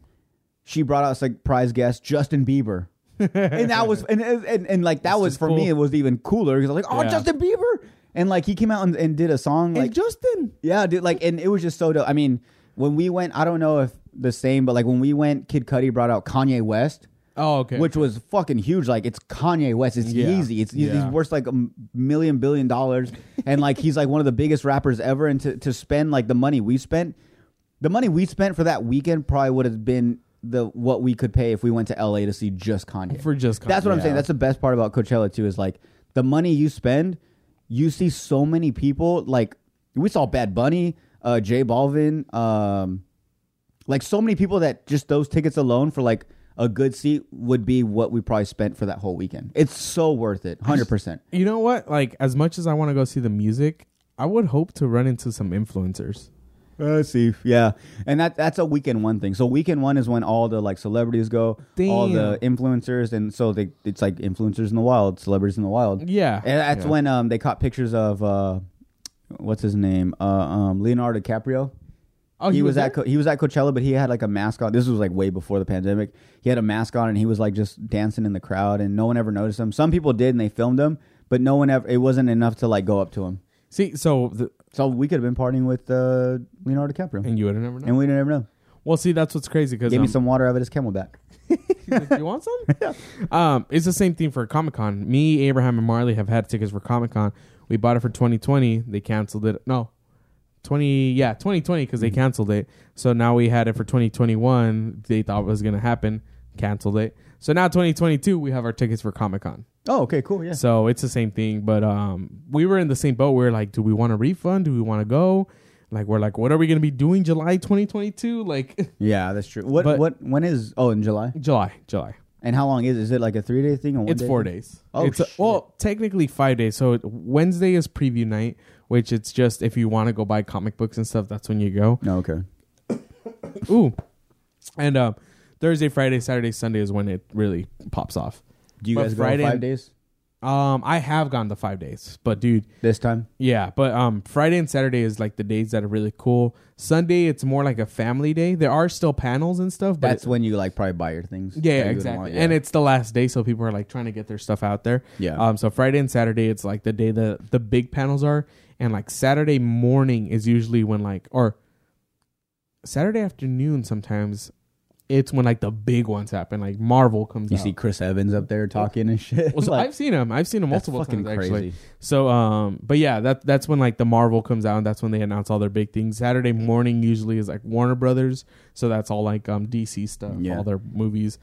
she brought out a surprise guest, Justin Bieber. and that was and and, and like that was just for cool. me it was even cooler because I was like, oh, Yeah. Justin Bieber, and like he came out and, and did a song like Justin. yeah, dude. Like, and it was just so dope. I mean, when we went, I don't know if the same, but like when we went, Kid Cudi brought out Kanye West, Oh, okay. which was fucking huge. Like, it's Kanye West. It's Yeah. easy. It's he's Yeah. worth like a m- million billion dollars, and like he's like one of the biggest rappers ever. And to to spend like the money we spent, the money we spent for that weekend probably would have been the what we could pay if we went to LA to see just Kanye. for just That's what I'm saying. yeah. That's the best part about Coachella too. Is like the money you spend, you see so many people. Like we saw Bad Bunny, uh, J Balvin, um, like so many people that just those tickets alone for like a good seat would be what we probably spent for that whole weekend. It's so worth it, hundred percent. You know what? Like as much as I want to go see the music, I would hope to run into some influencers. Uh, see, yeah, and that that's a weekend one thing. So weekend one is when all the like celebrities go, all the influencers, and so they it's like influencers in the wild, celebrities in the wild. Yeah, And that's yeah. when um they caught pictures of uh what's his name? Uh um Leonardo DiCaprio. Oh, he, was, there? at Co- he was at Coachella, but he had like a mask on. This was like way before the pandemic. He had a mask on and he was like just dancing in the crowd and no one ever noticed him. Some people did and they filmed him, but no one ever it wasn't enough to like go up to him. See, so the, So we could have been partying with uh Leonardo DiCaprio. and you would have never known. And we didn't ever know. well, see, that's what's crazy because Gave me some water out of his CamelBak. you want some? um, it's the same thing for Comic Con. Me, Abraham, and Marley have had tickets for Comic Con. We bought it for 2020. They canceled it. No, 20. Yeah, 2020 because they Mm-hmm. canceled it. So now we had it for 2021. They thought it was gonna happen. Canceled it. So now 2022 we have our tickets for Comic Con. Oh, okay, cool, yeah. So it's the same thing. But um, we were in the same boat. We were like, do we want a refund? Do we want to go? Like we're like, what are we gonna be doing July 2022? Like Yeah, that's true. What But- what when is oh in July? July, July. And how long is it? Is it like a three day thing or one It's day four thing? days. Oh, it's a- shit. well, technically five days. So Wednesday is preview night, which it's just if you want to go buy comic books and stuff, that's when you go. No, okay. Ooh, and um, Thursday, Friday, Saturday, Sunday is when it really pops off. Do you But guys Friday go five days Um, I have gone the five days, but dude, this time? yeah, but um, Friday and Saturday is like the days that are really cool. Sunday, it's more like a family day. There are still panels and stuff, but That's it- when you like probably buy your things. yeah, that you would exactly. want, And it's the last day, so people are like trying to get their stuff out there. yeah. Um, so Friday and Saturday, it's like the day that the big panels are, and like Saturday morning is usually when like or Saturday afternoon sometimes it's when like the big ones happen. Like Marvel comes you out. see Chris Evans up there talking and shit. well, so Like, I've seen him. I've seen him that's multiple fucking times crazy. actually. So um, but yeah, that that's when like the Marvel comes out, and that's when they announce all their big things. Saturday morning usually is like Warner Brothers, so that's all like um DC stuff, Yeah. all their movies.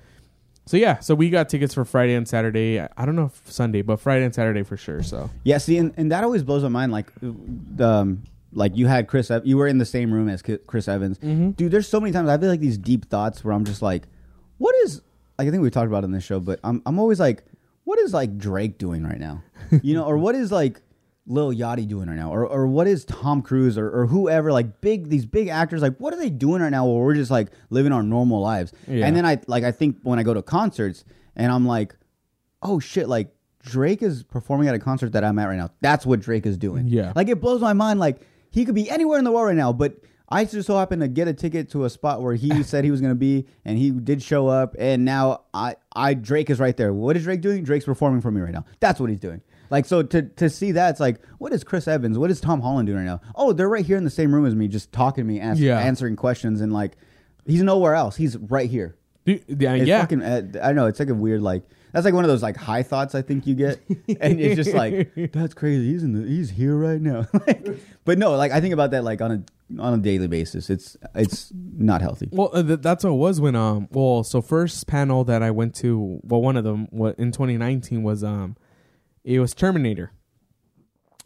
So yeah, so we got tickets for Friday and Saturday. I I don't know if Sunday, but Friday and Saturday for sure. So Yeah, see, and, and that always blows my mind. Like, the, um, like you had Chris, Ev- you were in the same room as Ki- Chris Evans, Mm-hmm. dude. There's so many times I feel like these deep thoughts where I'm just like, what is? Like, I think we talked about it in this show, but I'm I'm always like, what is like Drake doing right now? You know, or what is like Lil Yachty doing right now, or or what is Tom Cruise or or whoever like big these big actors like what are they doing right now? Where we're just like living our normal lives, Yeah. and then I like I think when I go to concerts and I'm like oh shit, like Drake is performing at a concert that I'm at right now. That's what Drake is doing. Yeah. Like it blows my mind. Like he could be anywhere in the world right now, but I just so happen to get a ticket to a spot where he said he was going to be, and he did show up, and now I, I Drake is right there. What is Drake doing? Drake's performing for me right now. That's what he's doing. Like so to to see that, it's like, what is Chris Evans? What is Tom Holland doing right now? Oh, they're right here in the same room as me, just talking to me, ask, Yeah. answering questions, and like he's nowhere else. He's right here. Yeah, It's yeah. fucking. Uh, I know it's like a weird like. That's like one of those like high thoughts I think you get, and it's just like that's crazy. He's in the he's here right now. like, but no, like I think about that like on a on a daily basis. It's it's not healthy. Well, uh, th- that's what it was when um. Well, so first panel that I went to, well, one of them what in 2019 was um, it was Terminator.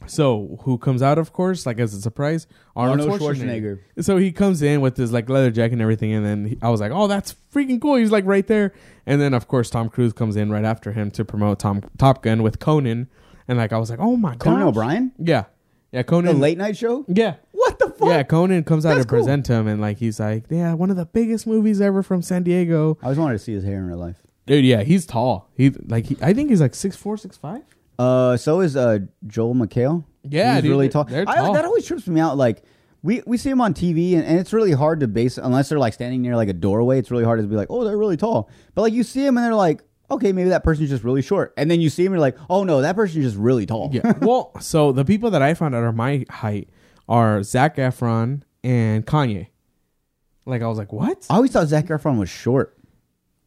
So who comes out, of course, like as a surprise, Arnold, Arnold Schwarzenegger. So he comes in with his like leather jacket and everything, and then he, I was like, "Oh, that's freaking cool!" He's like right there, and then of course Tom Cruise comes in right after him to promote Tom Top Gun with Conan, and like I was like, "Oh my god, Conan O'Brien, Yeah, yeah, the Conan. late night show. Yeah, What the fuck? Yeah, Conan comes out That's to present him, and like he's like, yeah, one of the biggest movies ever from San Diego. I always wanted to see his hair in real life. Dude, yeah, he's tall. He like he, I think he's like six four, six five. Uh, so is uh Joel McHale. Yeah, he's dude, really tall. they're I- tall. that always trips me out. Like we we see him on TV, and, and it's really hard to base unless they're like standing near like a doorway. It's really hard to be like, oh, they're really tall. But like you see him, and they're like, okay, maybe that person's just really short. And then you see him, and you're like, oh no, that person's just really tall. Yeah. well, so the people that I found out are my height are Zac Efron and Kanye. Like I was like, what? I always thought Zac Efron was short.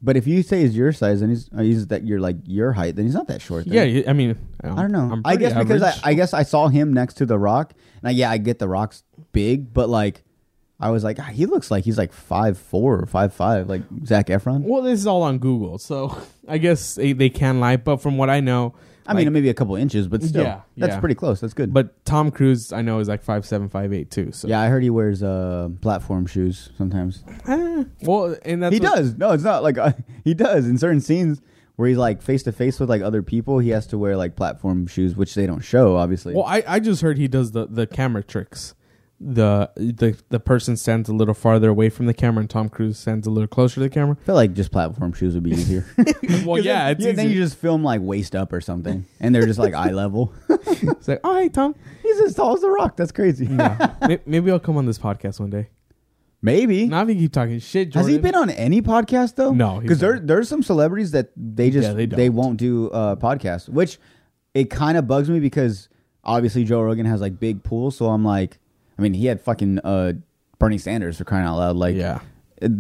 But if you say he's your size and he's uh, he's that you're like your height, then he's not that short. then. Yeah, you- I mean, I don't know. I'm I pretty guess because I. I guess I saw him next to The Rock, and I, yeah, I get The Rock's big, but like, I was like, ah, he looks like he's like five four or five five, like Zac Efron. well, this is all on Google, so I guess they, they can lie. But from what I know, I mean, maybe a couple inches, but still, Yeah, that's yeah. pretty close. That's good. but Tom Cruise, I know, is like five seven, five eight too. So yeah, I heard he wears uh, platform shoes sometimes. Eh, well, and that's he what- does. No, it's not like uh, he does in certain scenes where he's like face to face with like other people. He has to wear like platform shoes, which they don't show, obviously. Well, I, I just heard he does the, the camera tricks. The the the person stands a little farther away from the camera, and Tom Cruise stands a little closer to the camera. I feel like just platform shoes would be easier. well, yeah, it's yeah, then you just film like waist up or something, and they're just like eye level. It's like, oh, hey, Tom. He's as tall as the Rock. That's crazy. Yeah. May- Maybe I'll come on this podcast one day. Maybe. Not if you keep talking shit. Has he been on any podcast though? No, because there there's some celebrities that they just Yeah, they they, won't do uh, podcasts, which it kind of bugs me because obviously Joe Rogan has like big pools, so I'm like, I mean, he had fucking uh, Bernie Sanders for crying out loud, like Yeah.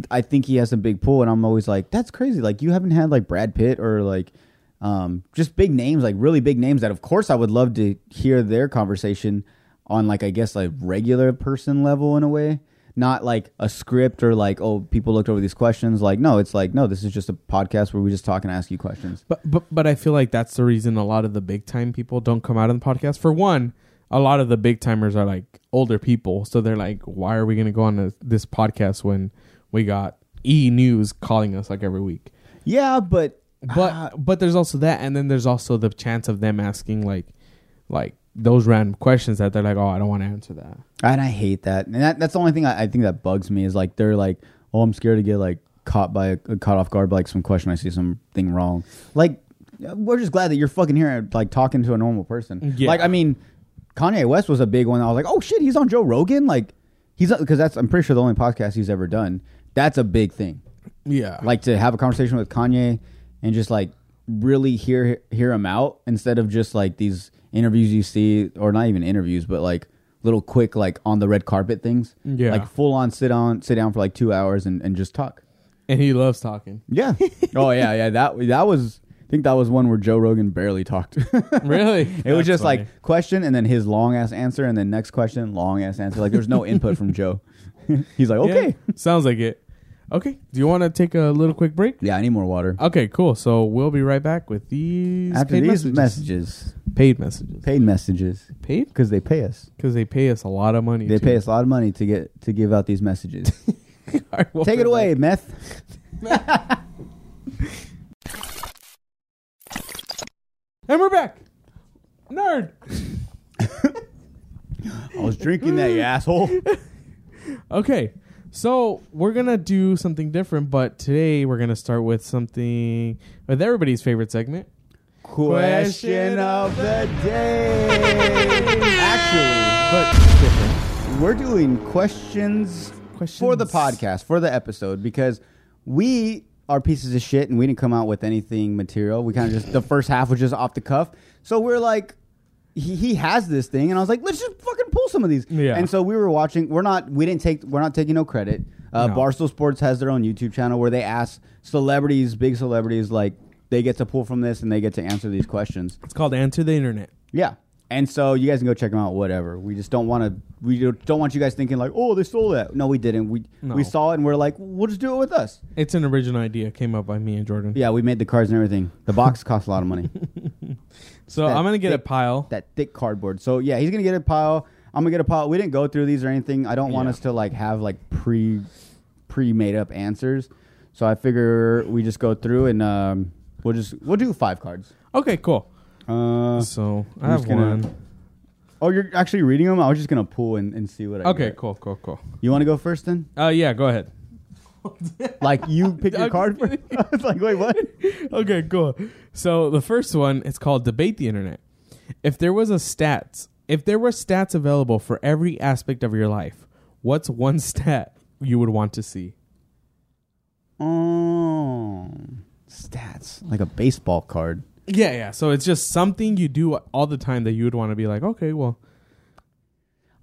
I think he has a big pool, and I'm always like, that's crazy. Like you haven't had like Brad Pitt or like um, just big names, like really big names that, of course, I would love to hear their conversation on like I guess like regular person level in a way, not like a script or like oh people looked over these questions. Like no, it's like no, this is just a podcast where we just talk and ask you questions. But but but I feel like that's the reason a lot of the big time people don't come out on the podcast. For one, a lot of the big timers are like older people, so they're like, "Why are we going to go on this, this podcast when we got E News calling us like every week?" Yeah, but But ah, but there's also that, and then there's also the chance of them asking like like those random questions that they're like, "Oh, I don't want to answer that." and I hate that. And that, that's the only thing I, I think that bugs me is like they're like, oh, I'm scared to get like caught by a, caught off guard by like some question. I see something wrong. Like we're just glad that you're fucking here, like talking to a normal person. Yeah. Like I mean, Kanye West was a big one. I was like, oh shit, he's on Joe Rogan. Like he's because that's I'm pretty sure the only podcast he's ever done. That's a big thing. Yeah, Like to have a conversation with Kanye and just like really hear hear him out instead of just like these interviews you see or not even interviews but like little quick like on the red carpet things Yeah. like full on sit on sit down for like two hours and, and just talk and he loves talking. yeah oh yeah yeah that that was think that was one where joe rogan barely talked really, it was That's just funny. like question and then his long ass answer and then next question long ass answer like there's no input from joe he's like okay Yeah, sounds like it. Okay, do you want to take a little quick break? yeah i need more water Okay, cool. So we'll be right back with these after paid these messages. messages Paid messages. paid messages Paid because they pay us because they pay us a lot of money. They too. pay us a lot of money to get to give out these messages. Right, we'll Take it away, back. meth. And we're back. Nerd. I was drinking that, you asshole. Okay, so we're gonna do something different, but today we're gonna start with something with everybody's favorite segment. Question of the day. Actually, But different. we're doing questions Questions for the podcast, for the episode, because we are pieces of shit and we didn't come out with anything material. We kind of just, the first half was just off the cuff. So we're like, he, he has this thing, and I was like, let's just fucking pull some of these. Yeah. And so we were watching. We're not. We didn't take. We're not taking no credit. Uh, No. Barstool Sports has their own YouTube channel where they ask celebrities, big celebrities, like they get to pull from this and they get to answer these questions. It's called Answer the Internet. Yeah. And so you guys can go check them out. Whatever. We just don't want to. We don't- want you guys thinking like, oh, they stole that. No, we didn't. We No. we saw it and we're like, we'll just do it with us. It's an original idea. Came up by me and Jordan. Yeah, we made the cards and everything. The box cost a lot of money. So That I'm gonna get a thick- pile. that thick cardboard. So yeah, he's gonna get a pile. I'm gonna get a pile. We didn't go through these or anything. I don't want Yeah. us to like have like pre pre made up answers. So I figure we just go through and um, we'll just we'll do five cards. Okay, cool. Uh, So I I'm have just gonna- one. Oh, you're actually reading them. I was just gonna pull and, and see what. I Okay, get. cool, cool, cool. You want to go first then? Uh, yeah, go ahead. Like you pick your I'm card. For, kidding. I was like, wait, what? okay, cool. So the first one is called debate the internet. If there was a stats, if there were stats available for every aspect of your life, what's one stat you would want to see? Oh, stats like a baseball card. Yeah, yeah. So it's just something you do all the time that you would want to be like, okay, well,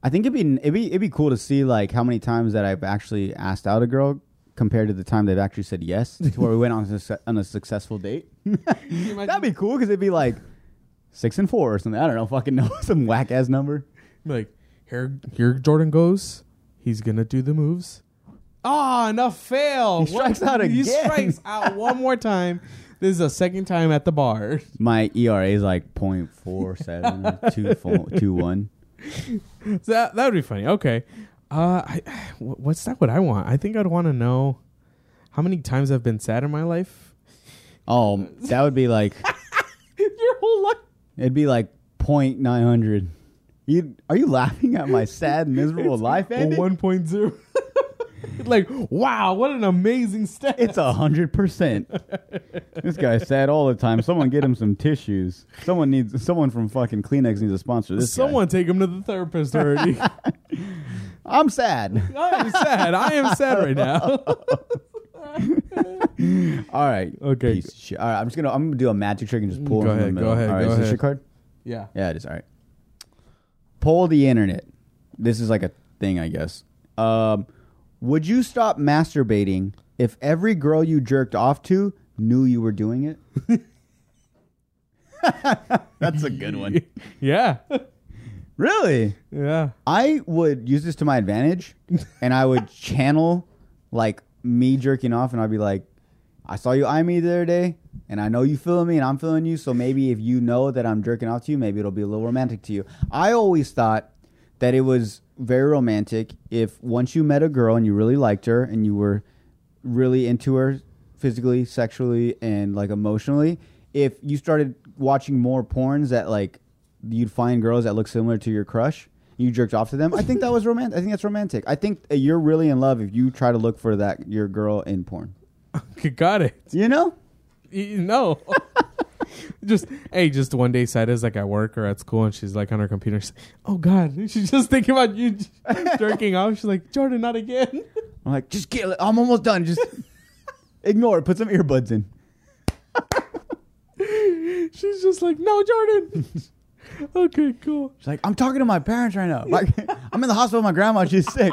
I think it'd be it'd be it'd be cool to see like how many times that I've actually asked out a girl compared to the time they've actually said yes to where we went on a, on a successful date. That'd be cool because it'd be like six and four or something. I don't know, fucking know some whack ass number. like here, here Jordan goes. He's gonna do the moves. Ah, enough fail. He strikes out again. He strikes out one more time. This is the second time at the bar. My ERA is like 0.47 or 2, fo- 2 So that that would be funny. Okay. Uh, I, what's that? What I want? I think I'd want to know how many times I've been sad in my life. Oh, that would be like Your whole life. it'd be like 0.900. You are you laughing at my sad miserable life? Andy? One point zero. like wow, what an amazing stat! It's a hundred percent. This guy's sad all the time. Someone get him some tissues. Someone needs someone from fucking Kleenex needs a sponsor this. guy. Someone take him to the therapist already. I'm sad. I am sad. I am sad right now. All right. Okay. All right. I'm just gonna I'm gonna do a magic trick and just pull Go him from ahead, the go middle. ahead, All right. go is this ahead. your card? yeah. Yeah, it is. All right. Pull the internet. This is like a thing, I guess. Um, would you stop masturbating if every girl you jerked off to knew you were doing it? That's a good one. Yeah. Really? Yeah. I would use this to my advantage, and I would channel like me jerking off, and I'd be like, "I saw you eye me the other day, and I know you feeling me, and I'm feeling you. So maybe if you know that I'm jerking off to you, maybe it'll be a little romantic to you." I always thought that it was very romantic if once you met a girl and you really liked her and you were really into her physically, sexually, and like emotionally, if you started watching more porns that like you'd find girls that look similar to your crush, you jerked off to them. I think that was romantic. I think that's romantic. I think you're really in love if you try to look for that your girl in porn. Got it. You know? Know. just hey, just one day Sada's like at work or at school and she's like on her computer. She's like, oh God, she's just thinking about you jerking off. She's like, Jordan, not again. I'm like, just get. it. I'm almost done. Just ignore it. Put some earbuds in. She's just like, no, Jordan. okay, cool. She's like, I'm talking to my parents right now. Like, I'm in the hospital. with My grandma, she's sick.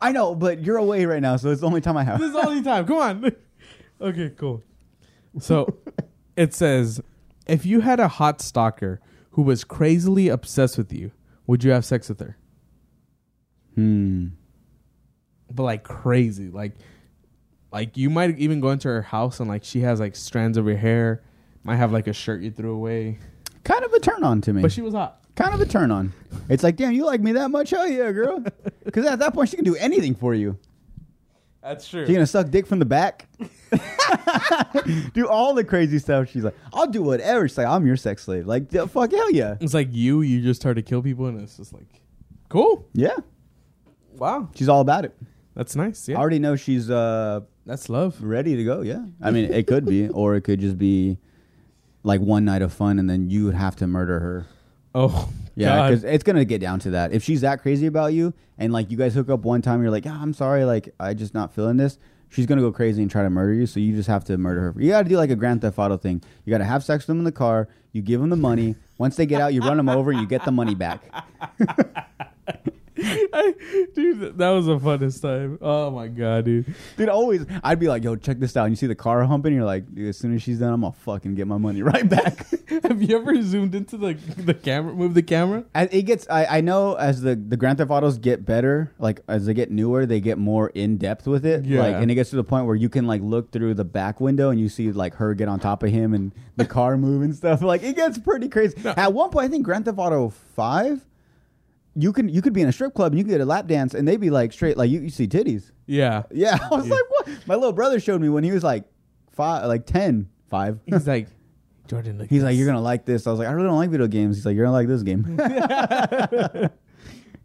I know, but you're away right now, so it's the only time I have. This is the only time. Come on. okay, cool. So it says, if you had a hot stalker who was crazily obsessed with you, would you have sex with her? Hmm. But like crazy, like, like you might even go into her house and like she has like strands of your hair, might have like a shirt you threw away, Kind of a turn on to me. but she was hot. kind of a turn on. It's like, damn, you like me that much? Hell yeah, girl. Because at that point, she can do anything for you. That's true. She's gonna suck dick from the back, do all the crazy stuff. She's like, I'll do whatever. She's like, I'm your sex slave. Like, the fuck, hell yeah, It's like you, you just start to kill people, and it's just like, cool. yeah. Wow, She's all about it. that's nice. Yeah, I already know she's uh that's love. ready to go. Yeah, I mean, it could be, or it could just be like one night of fun, and then you would have to murder her. Oh, Yeah, because it's gonna get down to that. If she's that crazy about you, and like you guys hook up one time, you're like, "Ah, I'm sorry, like I just not feeling this. She's gonna go crazy and try to murder you. So you just have to murder her. You got to do like a Grand Theft Auto thing. You got to have sex with them in the car. You give them the money. Once they get out, you run them over and you get the money back. dude, that was the funnest time. Oh my god, dude. Dude, always I'd be like, "Yo, check this out." And you see the car humping, you're like, Dude, "As soon as she's done, I'm gonna fucking get my money right back." Have you ever zoomed into the the camera? Move the camera. As it gets, I, I know as the the Grand Theft Autos get better, like as they get newer, they get more in depth with it. Yeah. Like, and it gets to the point where you can like look through the back window and you see like her get on top of him and the car move and stuff. Like it gets pretty crazy. At one point, I think Grand Theft Auto Five, you can you could be in a strip club and you can get a lap dance and they'd be like straight like you, you see titties. Yeah. Yeah, I was Yeah. like, what? My little brother showed me when he was like five, like ten, five. He's like, Jordan, look He's at like, you're gonna like this. I was like, I really don't like video games. He's like, you're gonna like this game.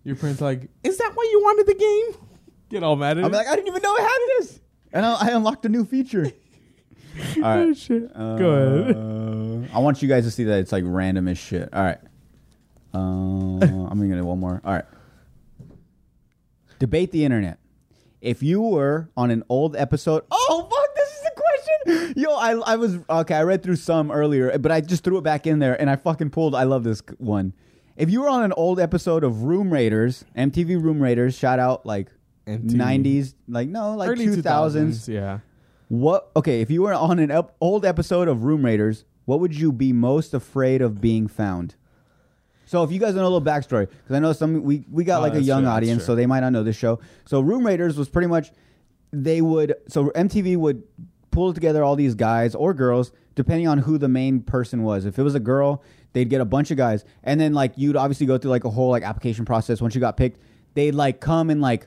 Your parents like, is that why you wanted the game? Get all mad at me. I'm it. like, I didn't even know it had this, and I, I unlocked a new feature. All oh shit. uh, Go ahead. I want you guys to see that it's like random as shit. All right, uh, I'm gonna do one more. All right, debate the internet. If you were on an old episode, oh fuck, this is the question. Yo, I I was okay. I read through some earlier, but I just threw it back in there, and I fucking pulled. I love this one. If you were on an old episode of Room Raiders, MTV Room Raiders, shout out like MTV. 90s, like no, like Early 2000s. Yeah. What? Okay, if you were on an ep- old episode of Room Raiders, what would you be most afraid of being found? So, if you guys know a little backstory, because I know some we we got Oh, like a that's young true, that's audience, true. so they might not know this show. So, Room Raiders was pretty much they would so MTV would pull together all these guys or girls depending on who the main person was. If it was a girl, they'd get a bunch of guys, and then like you'd obviously go through like a whole like application process. Once you got picked, they'd like come and like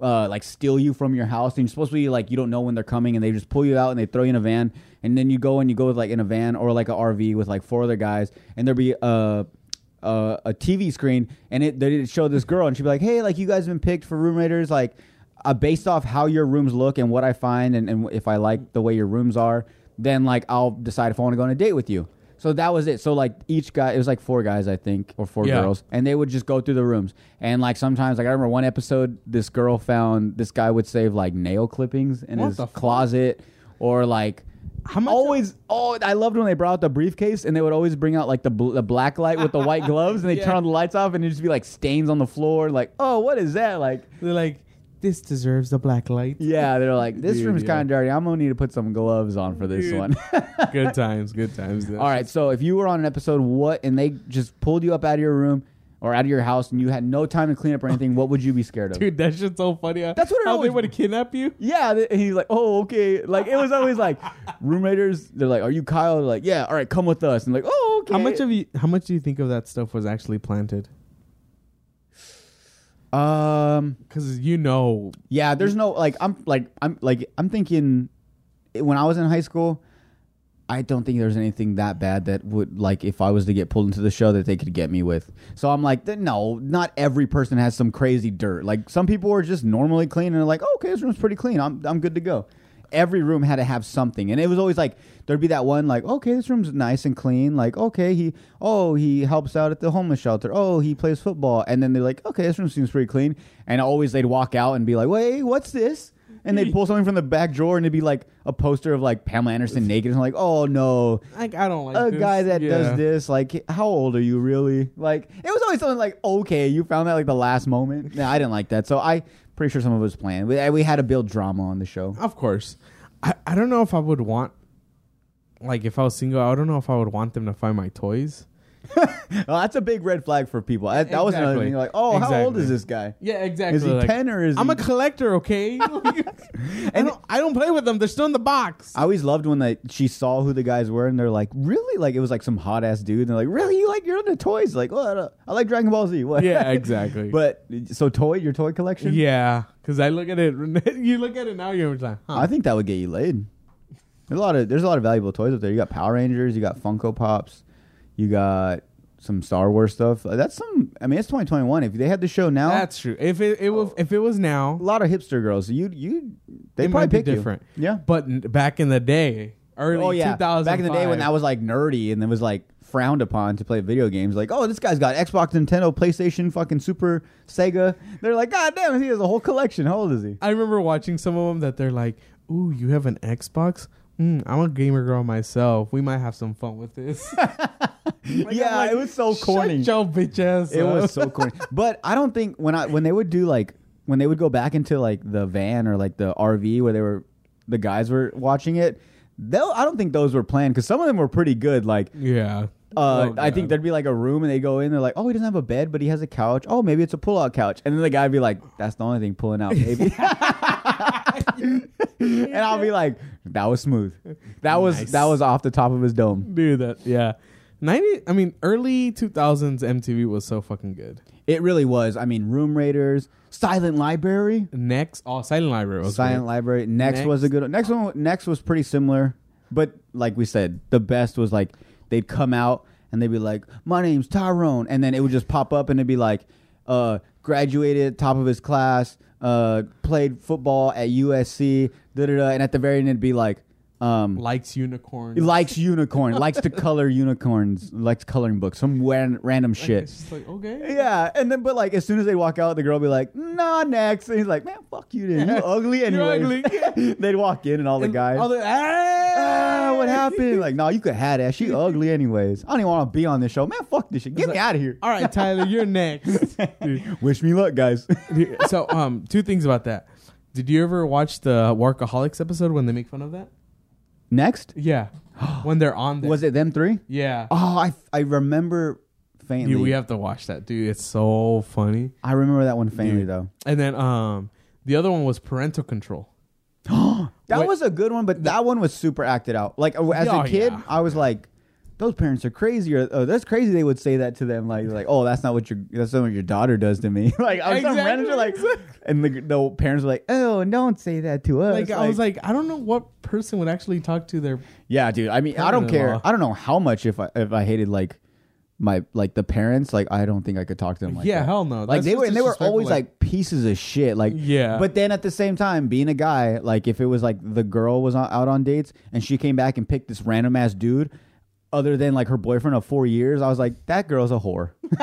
uh, like steal you from your house, and you're supposed to be like you don't know when they're coming, and they just pull you out and they throw you in a van, and then you go and you go with like in a van or like a RV with like four other guys, and there'd be a a, a TV screen, and it they'd show this girl, and she'd be like, hey, like you guys have been picked for room raiders, like uh, based off how your rooms look and what I find, and, and if I like the way your rooms are, then like I'll decide if I want to go on a date with you. So that was it. So like each guy, it was like four guys, I think, or four Yeah. girls, and they would just go through the rooms. And like sometimes, like I remember one episode, this girl found this guy would save like nail clippings in What his closet, or like. How much- Always, oh, I loved when they brought out the briefcase and they would always bring out like the bl- the black light with the white gloves and they Yeah. turn on the lights off and it'd just be like stains on the floor. Like, oh, what is that? Like, They're like, this deserves the black light. yeah, they're like, this Dude, room's yeah. kind of dirty. I'm gonna need to put some gloves on for this Dude. one. good times, good times. All right, so if you were on an episode, what and they just pulled you up out of your room or out of your house and you had no time to clean up or anything, what would you be scared of? Dude, that shit's so funny. That's what it How they always- would kidnap you. Yeah, th- and he's like, oh, okay. Like it was always like, room raiders. They're like, are you Kyle? They're like, yeah. All right, come with us. And like, oh, okay. How much of you? How much do you think of that stuff was actually planted? Um, Because you know, yeah. There's no like, I'm like, I'm like, I'm thinking when I was in high school. I don't think there's anything that bad that would like if I was to get pulled into the show that they could get me with. So I'm like, no, not every person has some crazy dirt. Like some people are just normally clean and they're like, oh, okay, this room's pretty clean. I'm I'm good to go. Every room had to have something, and it was always like there'd be that one like, okay, this room's nice and clean. Like, okay, he oh he helps out at the homeless shelter. Oh, he plays football, and then they're like, okay, this room seems pretty clean. And always they'd walk out and be like, wait, what's this? And they'd pull something from the back drawer, and it'd be like a poster of like Pamela Anderson naked. And I'm like, oh no, like I don't like a this. guy that Yeah. does this. Like, how old are you really? Like, it was always something like, okay, you found that like the last moment. Yeah, I didn't like that. So I pretty sure some of it was planned. We, we had to build drama on the show. Of course, I I don't know if I would want. Like if I was single, I don't know if I would want them to find my toys. Well, that's a big red flag for people. That, that was another Exactly. thing. Like, oh, how old Exactly. is this guy? Yeah, exactly. Is he Like, ten or is he? I'm he? a collector, okay? I don't I don't play with them. They're still in the box. I always loved when they, she saw who the guys were, and they're like, "Really?" Like it was like some hot ass dude. And they're like, "Really? You like you're into toys? Like, what? I, I like Dragon Ball Z. What? yeah, exactly. but so toy, your toy collection? yeah, because I look at it. You look at it now. You're like, huh. I think that would get you laid. There's a lot of there's a lot of valuable toys up there. You got Power Rangers, you got Funko Pops, you got some Star Wars stuff. Uh, That's some. I mean, it's 2021. If they had the show now, That's true. If it, it was if it was now, a lot of hipster girls. You you they It probably pick you. different. Yeah. but back in the day, early oh yeah. 2000 Back in the day when that was like nerdy and it was like frowned upon to play video games. Like, oh, this guy's got Xbox, Nintendo, PlayStation, fucking Super, Sega. They're like, God damn, he has a whole collection. How old is he? I remember watching some of them that they're like, "Ooh, you have an Xbox? Mm, I'm a gamer girl myself. We might have some fun with this." Like, yeah, like, it was so corny. Shut your bitch ass. It up." was so corny. But I don't think when I when they would do like when they would go back into like the van or like the RV where they were the guys were watching it. They'll, I don't think those were planned because some of them were pretty good. Like, yeah. uh, Oh, I think there'd be like a room and they go in. They're like, oh, he doesn't have a bed, but he has a couch. Oh, maybe it's a pull-out couch. And then the guy'd be like, that's the only thing pulling out, baby. and I'll be like, that was smooth. That was Nice. that was off the top of his dome. Dude, that. Yeah. 90 I mean early 2000s MTV was so fucking good. It really was. I mean, Room Raiders, Silent Library. Next, oh, Silent Library was Silent great. Library. Next, Next. was a good. Next one. Next was pretty similar. But like we said, the best was like they'd come out and they'd be like, "My name's Tyrone," and then it would just pop up and it'd be like, uh, "Graduated, top of his class, uh, played football at USC." Da da da. And at the very end, it'd be like, um, Likes unicorn. he likes unicorn, likes to color unicorns, likes coloring books, some wan- random shit. It's just like okay. Yeah, and then but like as soon as they walk out, the girl be like, "Nah, next." And he's like, "Man, fuck you, then. You ugly anyway." ugly. They'd walk in, and all the And guys, all the- ah, what happened? Like, no, you could have that. She ugly anyways. I don't even want to be on this show, man. Fuck this shit. Get me out of here. All right, Tyler, you're next. Wish me luck, guys. so, um, two things about that. Did you ever watch the Workaholics episode when they make fun of that? Next, Yeah, when they're on there. was it them three? Yeah, Oh, I I remember faintly. Dude, we have to watch that, dude. It's so funny. I remember that one faintly Dude. though. And then, um, the other one was parental control. That Wait. was a good one, but that one was super acted out. Like as Oh, a kid, yeah. I was like, "Those parents are crazy." Or oh, that's crazy. They would say that to them, like, like, "Oh, that's not what your that's not what your daughter does to me." like, I was Exactly, random like, exactly. and the, the parents were like, "Oh, don't say that to us." Like, I was like, I don't know what person would actually talk to their. "Yeah, dude. I mean, I don't care. I don't know how much if I if I hated like my like the parents. Like, I don't think I could talk to them like yeah, that. hell no. Like That's they were, and they were always like pieces of shit. Like, yeah, But then at the same time, being a guy, like if it was like the girl was on, out on dates and she came back and picked this random ass dude, other than like her boyfriend of four years, I was like, that girl's a whore.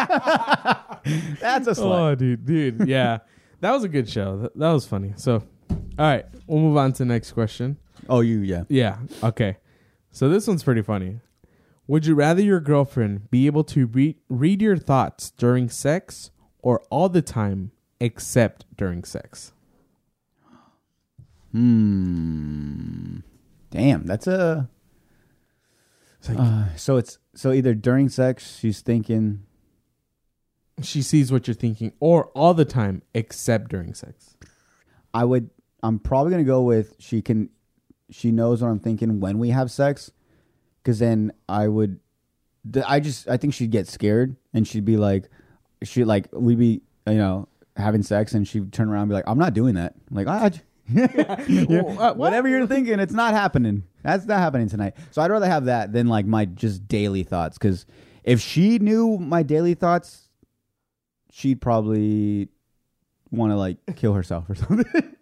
That's a slut. Oh, dude, dude, yeah, that was a good show. That, that was funny. So, all right, we'll move on to the next question. Oh, you, yeah. Yeah, okay. So this one's pretty funny. Would you rather your girlfriend be able to read read your thoughts during sex or all the time except during sex? Hmm. Damn, that's a. Uh, so it's so either during sex she's thinking. She sees what you're thinking or all the time except during sex. I would. I'm probably gonna go with she can. She knows what I'm thinking when we have sex, because then I would. th- I just. I think she'd get scared and she'd be like, she like we'd be you know having sex and she'd turn around and be like, I'm not doing that. I'm like j- Yeah, Well, uh, what? whatever you're thinking, it's not happening. That's not happening tonight. So I'd rather have that than like my just daily thoughts. Because if she knew my daily thoughts, she'd probably want to like kill herself or something,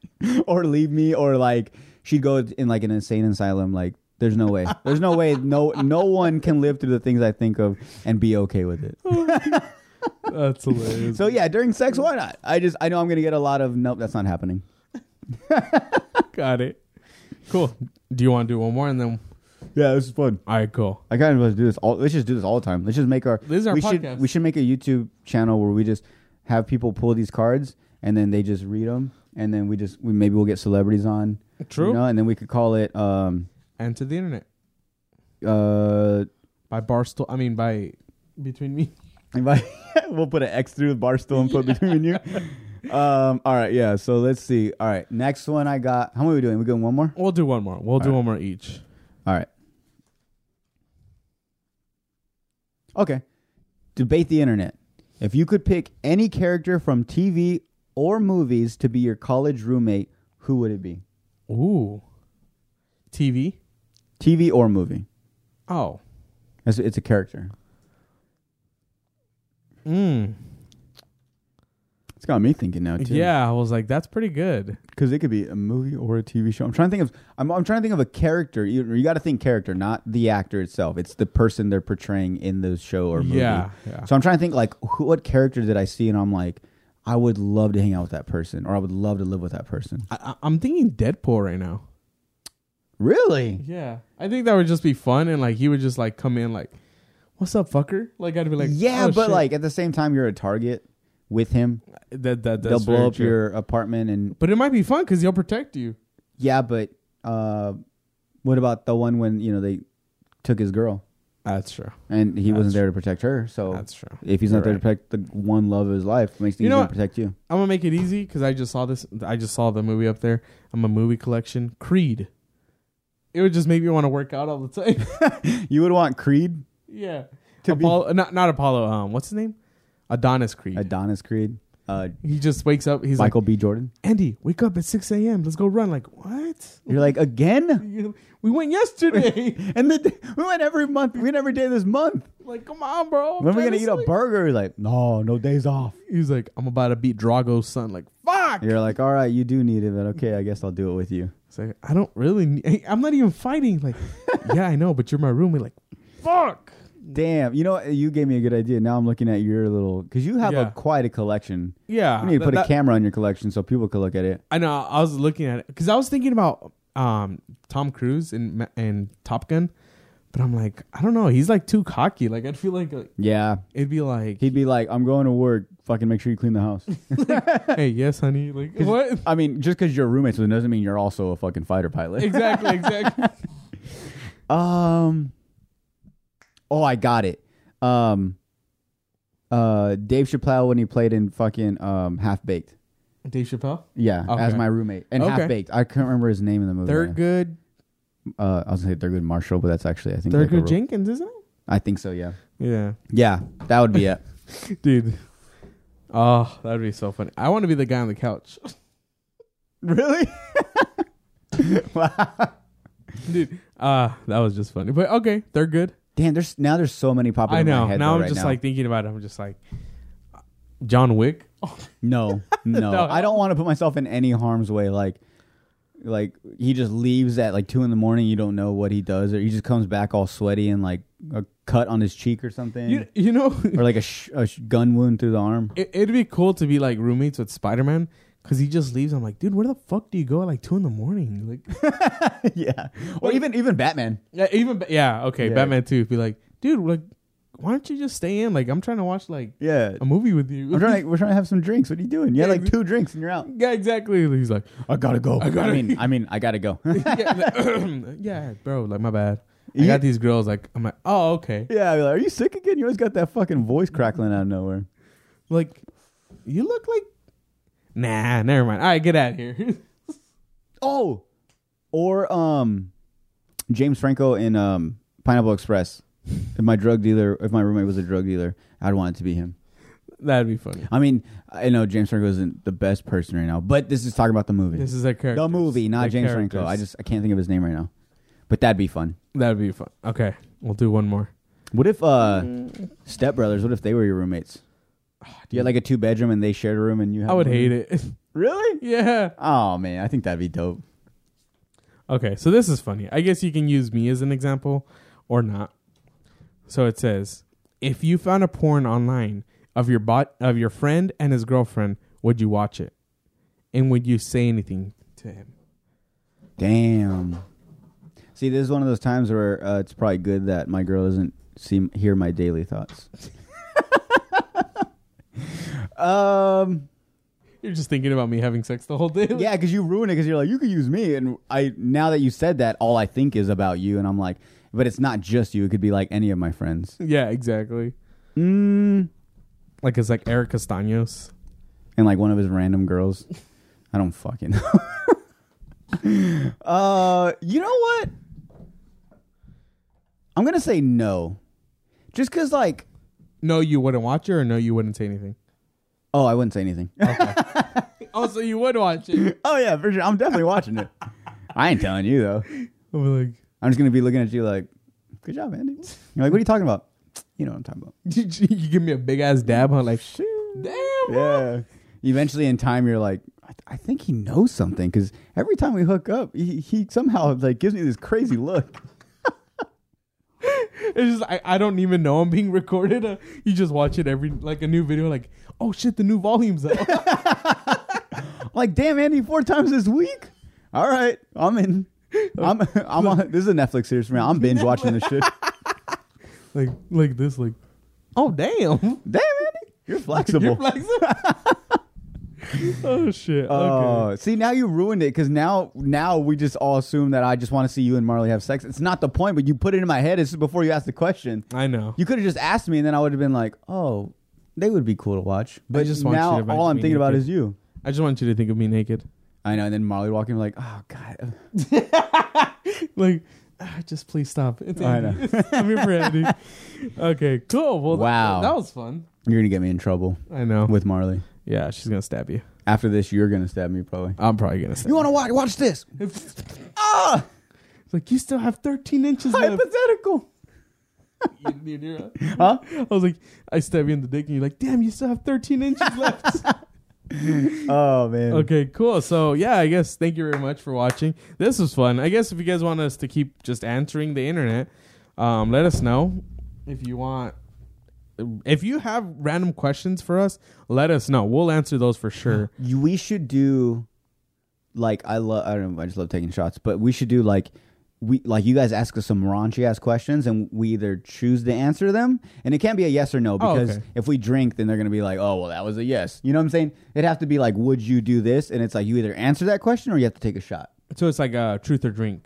or leave me, or like she'd go in like an insane asylum. Like there's no way. There's no way. No no one can live through the things I think of and be okay with it. That's hilarious. So yeah, during sex, why not? I just I know I'm gonna get a lot of nope. That's not happening. Got it. Cool. Do you want to do one more and then? Yeah, this is fun. All right, cool. I kind of want to do this. All, let's just do this all the time. Let's just make our. This is our we podcast. should we should make a YouTube channel where we just have people pull these cards and then they just read them and then we just we maybe we'll get celebrities on. True. You know, and then we could call it um And to the internet uh by Barstool. I mean by between me. invite, we'll put an X through the barstool and put between you. Um. All right. Yeah. So let's see. All right. Next one I got. How many are we doing? We doing one more? We'll do one more. We'll do right. one more each. All right. Okay. Debate the internet. If you could pick any character from TV or movies to be your college roommate, who would it be? Ooh. TV. TV or movie? Oh. It's, it's a character. Mm. It's got me thinking now too. Yeah, I was like, that's pretty good. because it could be a movie or a TV show. I'm trying to think of. I'm, I'm trying to think of a character. You, you got to think character, not the actor itself. It's the person they're portraying in the show or movie. Yeah, yeah. So I'm trying to think like who, what character did I see, and I'm like, I would love to hang out with that person, or I would love to live with that person. I, I'm thinking Deadpool right now. Really? Yeah, I think that would just be fun, and like he would just like come in like, "What's up, fucker?" Like I'd be like, yeah, "Oh, but shit." like at the same time, you're a target with him. that that They'll that's blow very up true. your apartment, and But it might be fun because he'll protect you. yeah, but uh, what about the one when you know they took his girl That's true. and he wasn't there to protect her? So That's true. If he's You're not there right. to protect the one love of his life, makes it You easier know to what? protect you. I'm gonna make it easy because I just saw this. I just saw the movie up there. I'm a movie collection. Creed. It would just make me want to work out all the time. You would want Creed yeah. to Apollo, not not Apollo. Um, what's his name? Adonis Creed. Adonis Creed. uh, He just wakes up. He's Michael B. Jordan. Andy, wake up at six a.m. Let's go run. Like what? You're like again, We went yesterday. and the, we went every month. We went every day this month. like come on, bro. I'm When are we trying gonna to eat a sleep. burger? He's like, no, no days off. He's like, I'm about to beat Drago's son. Like fuck. You're like, all right, you do need it, but okay, I guess I'll do it with you. It's like I don't really. Need, I'm not even fighting. Like yeah, I know, but you're my roommate. Like fuck. Damn, you know what? You gave me a good idea. Now I'm looking at your little because you have Yeah. a quite a collection. Yeah. You need to that- put a that- camera on your collection so people can look at it. I know. I was looking at it because I was thinking about um, Tom Cruise and Ma- in Top Gun, but I'm like, I don't know. He's like too cocky. Like I'd feel like uh, Yeah, it'd be like, he'd be like, "I'm going to work. Fucking make sure you clean the house." hey, yes, honey. Like what? I mean, just because you're roommates with him doesn't mean you're also a fucking fighter pilot. exactly. Exactly. Um. Oh, I got it. Um. Uh, Dave Chappelle when he played in fucking um Half Baked. Dave Chappelle. Yeah, Okay. as my roommate and Half Baked. I can't remember his name in the movie. They're good. Uh, I was gonna say Thurgood Marshall, but that's actually I think They're like a good. ro- Jenkins, isn't it? I think so. Yeah. Yeah, Yeah, that would be it. dude. Oh, that'd be so funny. I want to be the guy on the couch, really? wow. dude. Uh that was just funny. But okay, they're good. Damn, there's now there's so many popping. I in know. My head now though I'm right just now. like thinking about it. I'm just like, John Wick. Oh. No, no, No. I don't want to put myself in any harm's way. Like, like he just leaves at like two in the morning. You don't know what he does, or he just comes back all sweaty and like a cut on his cheek or something, You, you know, or like a, sh- a sh- gun wound through the arm. it, it'd be cool to be like roommates with Spider Man because he just leaves. I'm like, dude, where the fuck do you go at like two in the morning? Like, yeah, or even even Batman. yeah, even yeah, okay, Yeah. Batman too. Be like, dude, like, why don't you just stay in? Like, I'm trying to watch like Yeah, a movie with you. I'm trying. To, we're trying to have some drinks. What are you doing? You had Yeah, like two drinks and you're out. yeah, exactly. He's like, I gotta go. I gotta- I mean, I mean, I gotta go. yeah, yeah, bro, like my bad. I You- got these girls. Like, I'm like, oh, okay. yeah, I'd be like, are you sick again? You always got that fucking voice crackling out of nowhere. Like, you look like. Nah, never mind. All right, get out of here. Oh, or um, James Franco in um Pineapple Express. If my drug dealer, if my roommate was a drug dealer, I'd want it to be him. That'd be funny. I mean, I know James Franco isn't the best person right now, but this is talking about the movie, This is a character. the movie, not James Franco. I just I can't think of his name right now, but that'd be fun. That'd be fun. Okay, we'll do one more. What if uh, Step Brothers? What if they were your roommates? Do you had like a two bedroom and they shared a room and you. Had I would one hate it. Really? yeah. Oh man, I think that'd be dope. Okay, so this is funny. I guess you can use me as an example or not. So it says, if you found a porn online of your bot of your friend and his girlfriend, would you watch it? And would you say anything to him? Damn. See, this is one of those times where uh, it's probably good that my girl doesn't see hear my daily thoughts. um. You're just thinking about me having sex the whole day. Yeah, because you ruin it because you're like you could use me, and I now that you said that, all I think is about you, and I'm like, but it's not just you. It could be like any of my friends. Yeah, exactly. Mm. Like it's like Eric Castaños. And like one of his random girls. I don't fucking know. uh, you know what? I'm gonna say no, just because like, No, you wouldn't watch her, or no, you wouldn't say anything. Oh, I wouldn't say anything. Oh, so you would watch it? oh yeah, for sure. I'm definitely watching it. I ain't telling you though. I'm like, I'm just gonna be looking at you like, good job, Andy. You're like, what are you talking about? You know what I'm talking about. you give me a big ass dab. I'm like, damn. Yeah. Eventually, in time, you're like, I, I think he knows something because every time we hook up, he, he somehow like gives me this crazy look. It's just I, I don't even know I'm being recorded. Uh, you just watch it every like a new video. Like, oh shit, the new volume's up. Like, damn, Andy, four times this week. All right, I'm in. I'm I'm on. This is a Netflix series for me. I'm binge watching this shit. like like this. Like, oh damn, Damn, Andy, you're flexible. you're flexible. oh shit. Oh, okay. see, now you ruined it because now, now we just all assume that I just want to see you and Marley have sex. It's not the point, but you put it in my head. It's before you asked the question. I know. You could have just asked me, and then I would have been like, "Oh, they would be cool to watch." But just want you now, to all I'm thinking about is you. I just want you to think of me naked. I know. And then Marley walking like, "Oh God, Like, ah, just please stop. It's I Andy. I'm here for Andy. Okay, cool. Well, that- Wow. that, was fun. you're gonna get me in trouble I know. with Marley." Yeah, she's gonna stab you. After this, you're gonna stab me probably. I'm probably gonna stab. You want to watch? Watch this. ah, It's like you still have 13 inches left. hypothetical. You- you- you- Huh? I was like, I stab you in the dick, and you're like, damn, you still have 13 inches left. Oh man. okay, cool. So yeah, I guess thank you very much for watching. This was fun. I guess if you guys want us to keep just answering the internet, um, let us know. If you want, if you have random questions for us, let us know. We'll answer those for sure. You, we should do like I love. I don't know. I just love taking shots, but we should do like we like you guys ask us some raunchy ass questions, and we either choose to answer them, and it can't be a yes or no Oh, because okay. if we drink, then they're gonna be like, oh well, that was a yes. You know what I'm saying? It'd have to be like, would you do this? And it's like you either answer that question or you have to take a shot. So it's like a truth or drink.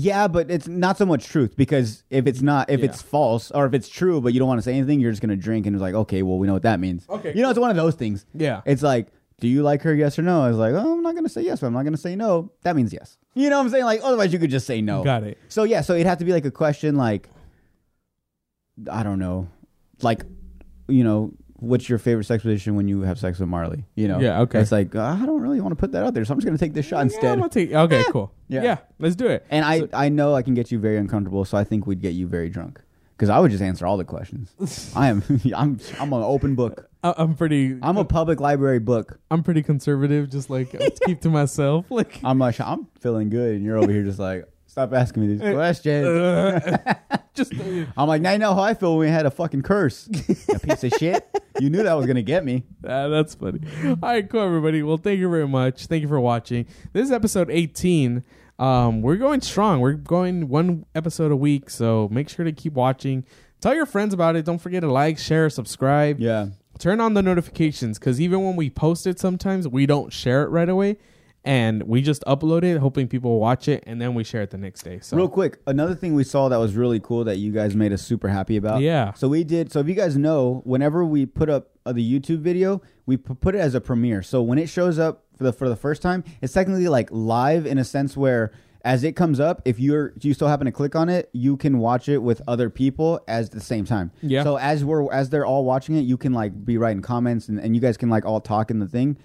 Yeah, but it's not so much truth because if it's not, if Yeah. it's false or if it's true, but you don't want to say anything, you're just gonna drink and it's like, okay, well, we know what that means. Okay, you know, it's one of those things. Yeah. It's like, do you like her? Yes or no? I was like, oh, I'm not gonna say yes, but I'm not gonna say no. That means yes. You know what I'm saying? Like, otherwise you could just say no. Got it. So yeah, so it'd have to be like a question like, I don't know, like, you know, what's your favorite sex position when you have sex with Marley? You know? Yeah, okay. It's like uh, I don't really want to put that out there, so I'm just gonna take this shot Yeah, instead. I'm gonna take- okay, cool. Yeah. Yeah. let's do it. And I, I know I can get you very uncomfortable, so I think we'd get you very drunk. Because I would just answer all the questions. I am, I'm, I'm an open book. I- I'm pretty. I'm a public library book. I'm pretty conservative. Just like keep to myself. Like I'm like, I'm feeling good, and you're over here just like, stop asking me these questions. uh, just I'm like, now you know how I feel when we had a fucking curse. a piece of shit. You knew that was gonna get me. Ah, that's funny. All right, cool, everybody. Well, thank you very much. Thank you for watching. This is episode 18. Um, we're going strong. We're going one episode a week, so make sure to keep watching. Tell your friends about it. Don't forget to like, share, subscribe. Yeah. Turn on the notifications because even when we post it, sometimes we don't share it right away, and we just upload it, hoping people will watch it, and then we share it the next day. So Real quick, another thing we saw that was really cool that you guys made us super happy about. Yeah. So we did. So if you guys know, whenever we put up uh, the YouTube video, we p- put it as a premiere. So when it shows up for the for the first time, it's technically like live in a sense where as it comes up, if you're you still happen to click on it, you can watch it with other people as the same time. Yeah. So as we're as they're all watching it, you can like be writing comments and, and you guys can like all talk in the thing.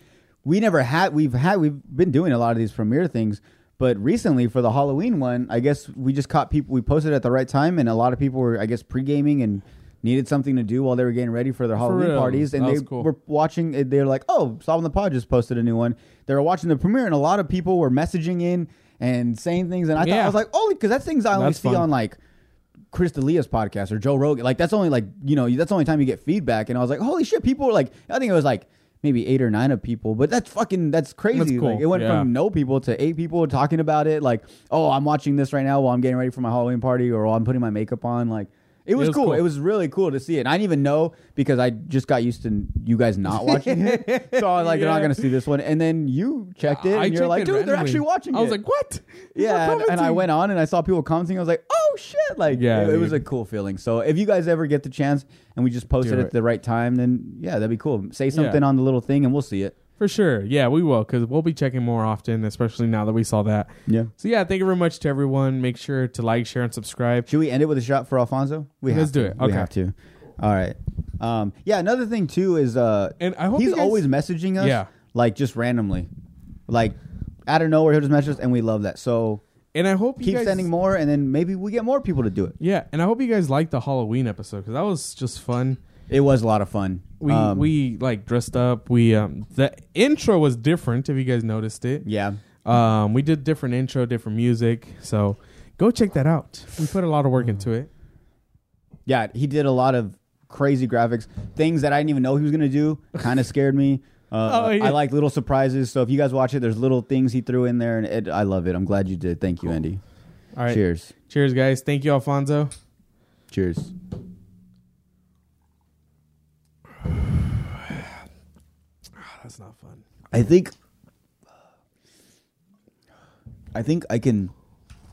We never had we've had we've been doing a lot of these premiere things. But recently, for the Halloween one, I guess we just caught people. We posted at the right time, and a lot of people were, I guess, pre gaming and needed something to do while they were getting ready for their Halloween real. parties. And That they cool. were watching. Eh, they were like, "Oh, Solving the Pod just posted a new one." They were watching the premiere, and a lot of people were messaging in and saying things. And I thought I was like, "Oh, because that's things I only That's see fun. on like." Chris D'Elia's podcast or Joe Rogan, like that's only like you know that's the only time you get feedback, and I was like, holy shit, people were like, I think it was like maybe eight or nine of people, but that's fucking that's crazy. That's cool. Like it went Yeah. from no people to eight people talking about it. Like, oh, I'm watching this right now while I'm getting ready for my Halloween party, or while I'm putting my makeup on. Like, it was, was cool. cool. It was really cool to see it. And I didn't even know because I just got used to you guys not watching it. So I was like, they're not going to see this one. And then you checked it, I and you're like, it dude, they're actually watching it. I was like, what? Yeah, and, and I went on and I saw people commenting. I was like, "Oh shit!" Like, Yeah, it, it was a cool feeling. So if you guys ever get the chance and we just post it it. at the right time, then yeah, that'd be cool. Say something on the little thing and we'll see it. For sure. Yeah, we will because we'll be checking more often, especially now that we saw that. Yeah. So yeah, thank you very much to everyone. Make sure to like, share, and subscribe. Should we end it with a shot for Alfonso? We Let's have do to. it. We Okay. have to. All right. Um, yeah. Another thing too is uh, And I hope he's you guys- always messaging us. Yeah. Like just randomly, like out of nowhere he'll just message us, and we love that. So And I hope you keep guys, sending more, and then maybe we get more people to do it. Yeah, and I hope you guys liked the Halloween episode because that was just fun. It was a lot of fun. We Um, we like dressed up. We um the intro was different if you guys noticed it. yeah. Um, we did different intro, different music. So go check that out. We put a lot of work into it. Yeah, he did a lot of crazy graphics, things that I didn't even know he was gonna do. Kind of scared me. Uh, Oh, yeah. I like little surprises. So if you guys watch it, there's little things he threw in there, and it, I love it. I'm glad you did. Thank you, Andy. All right. Cheers. Cheers, guys. Thank you, Alfonso. Cheers. That's not fun. I think. I think I can.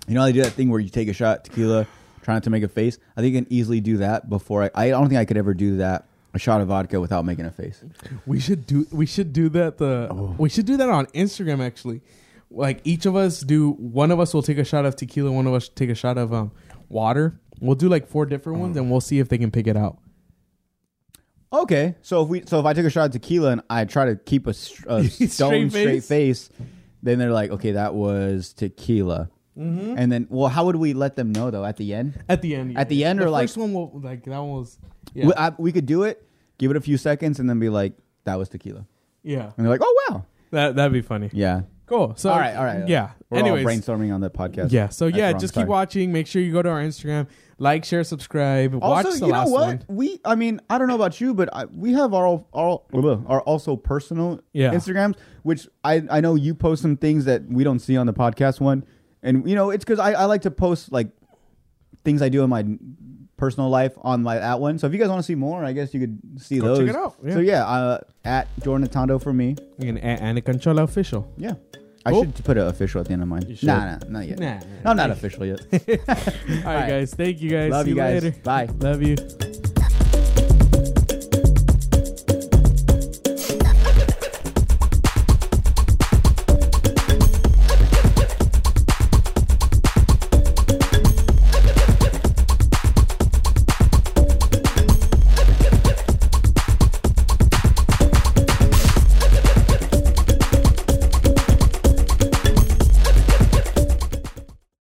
You know, how they do that thing where you take a shot tequila, try not to make a face. I think I can easily do that before I. I don't think I could ever do that. A shot of vodka without making a face. We should do we should do that the Oh. we should do that on Instagram actually. Like each of us do one of us will take a shot of tequila, one of us take a shot of um water. We'll do like four different ones and we'll see if they can pick it out. Okay, so if we so if I took a shot of tequila and I try to keep a, a Straight stone straight face? face, then they're like, okay, that was tequila. Mm-hmm. And then, well, how would we let them know though? At the end, At the end. At the end or, like- first one will like that one was yeah we, I, we could do it, give it a few seconds, and then be like, that was tequila. yeah And they're like, oh wow, that that'd be funny. yeah. Cool. So all right, all right. Yeah. We're Anyways, all brainstorming on the podcast. yeah. So That's yeah, wrong, just sorry. keep watching. Make sure you go to our Instagram, like, share, subscribe. watch Also, the you know last what? one. We, I mean, I don't know about you, but I, we have our our our also personal Yeah. Instagrams, which I I know you post some things that we don't see on the podcast one, and you know it's because I, I like to post like things I do in my personal life on my that one. So if you guys want to see more, I guess you could see Go those. check it out, yeah. So yeah, uh, at Jordan Tondo for me. And can add Anna Conchola official. Yeah. I should put an official at the end of mine. Should. Nah, nah, not yet. Nah, nah. I'm not official yet. All right, guys. Thank you guys. Love See you guys. later. Bye. Love you.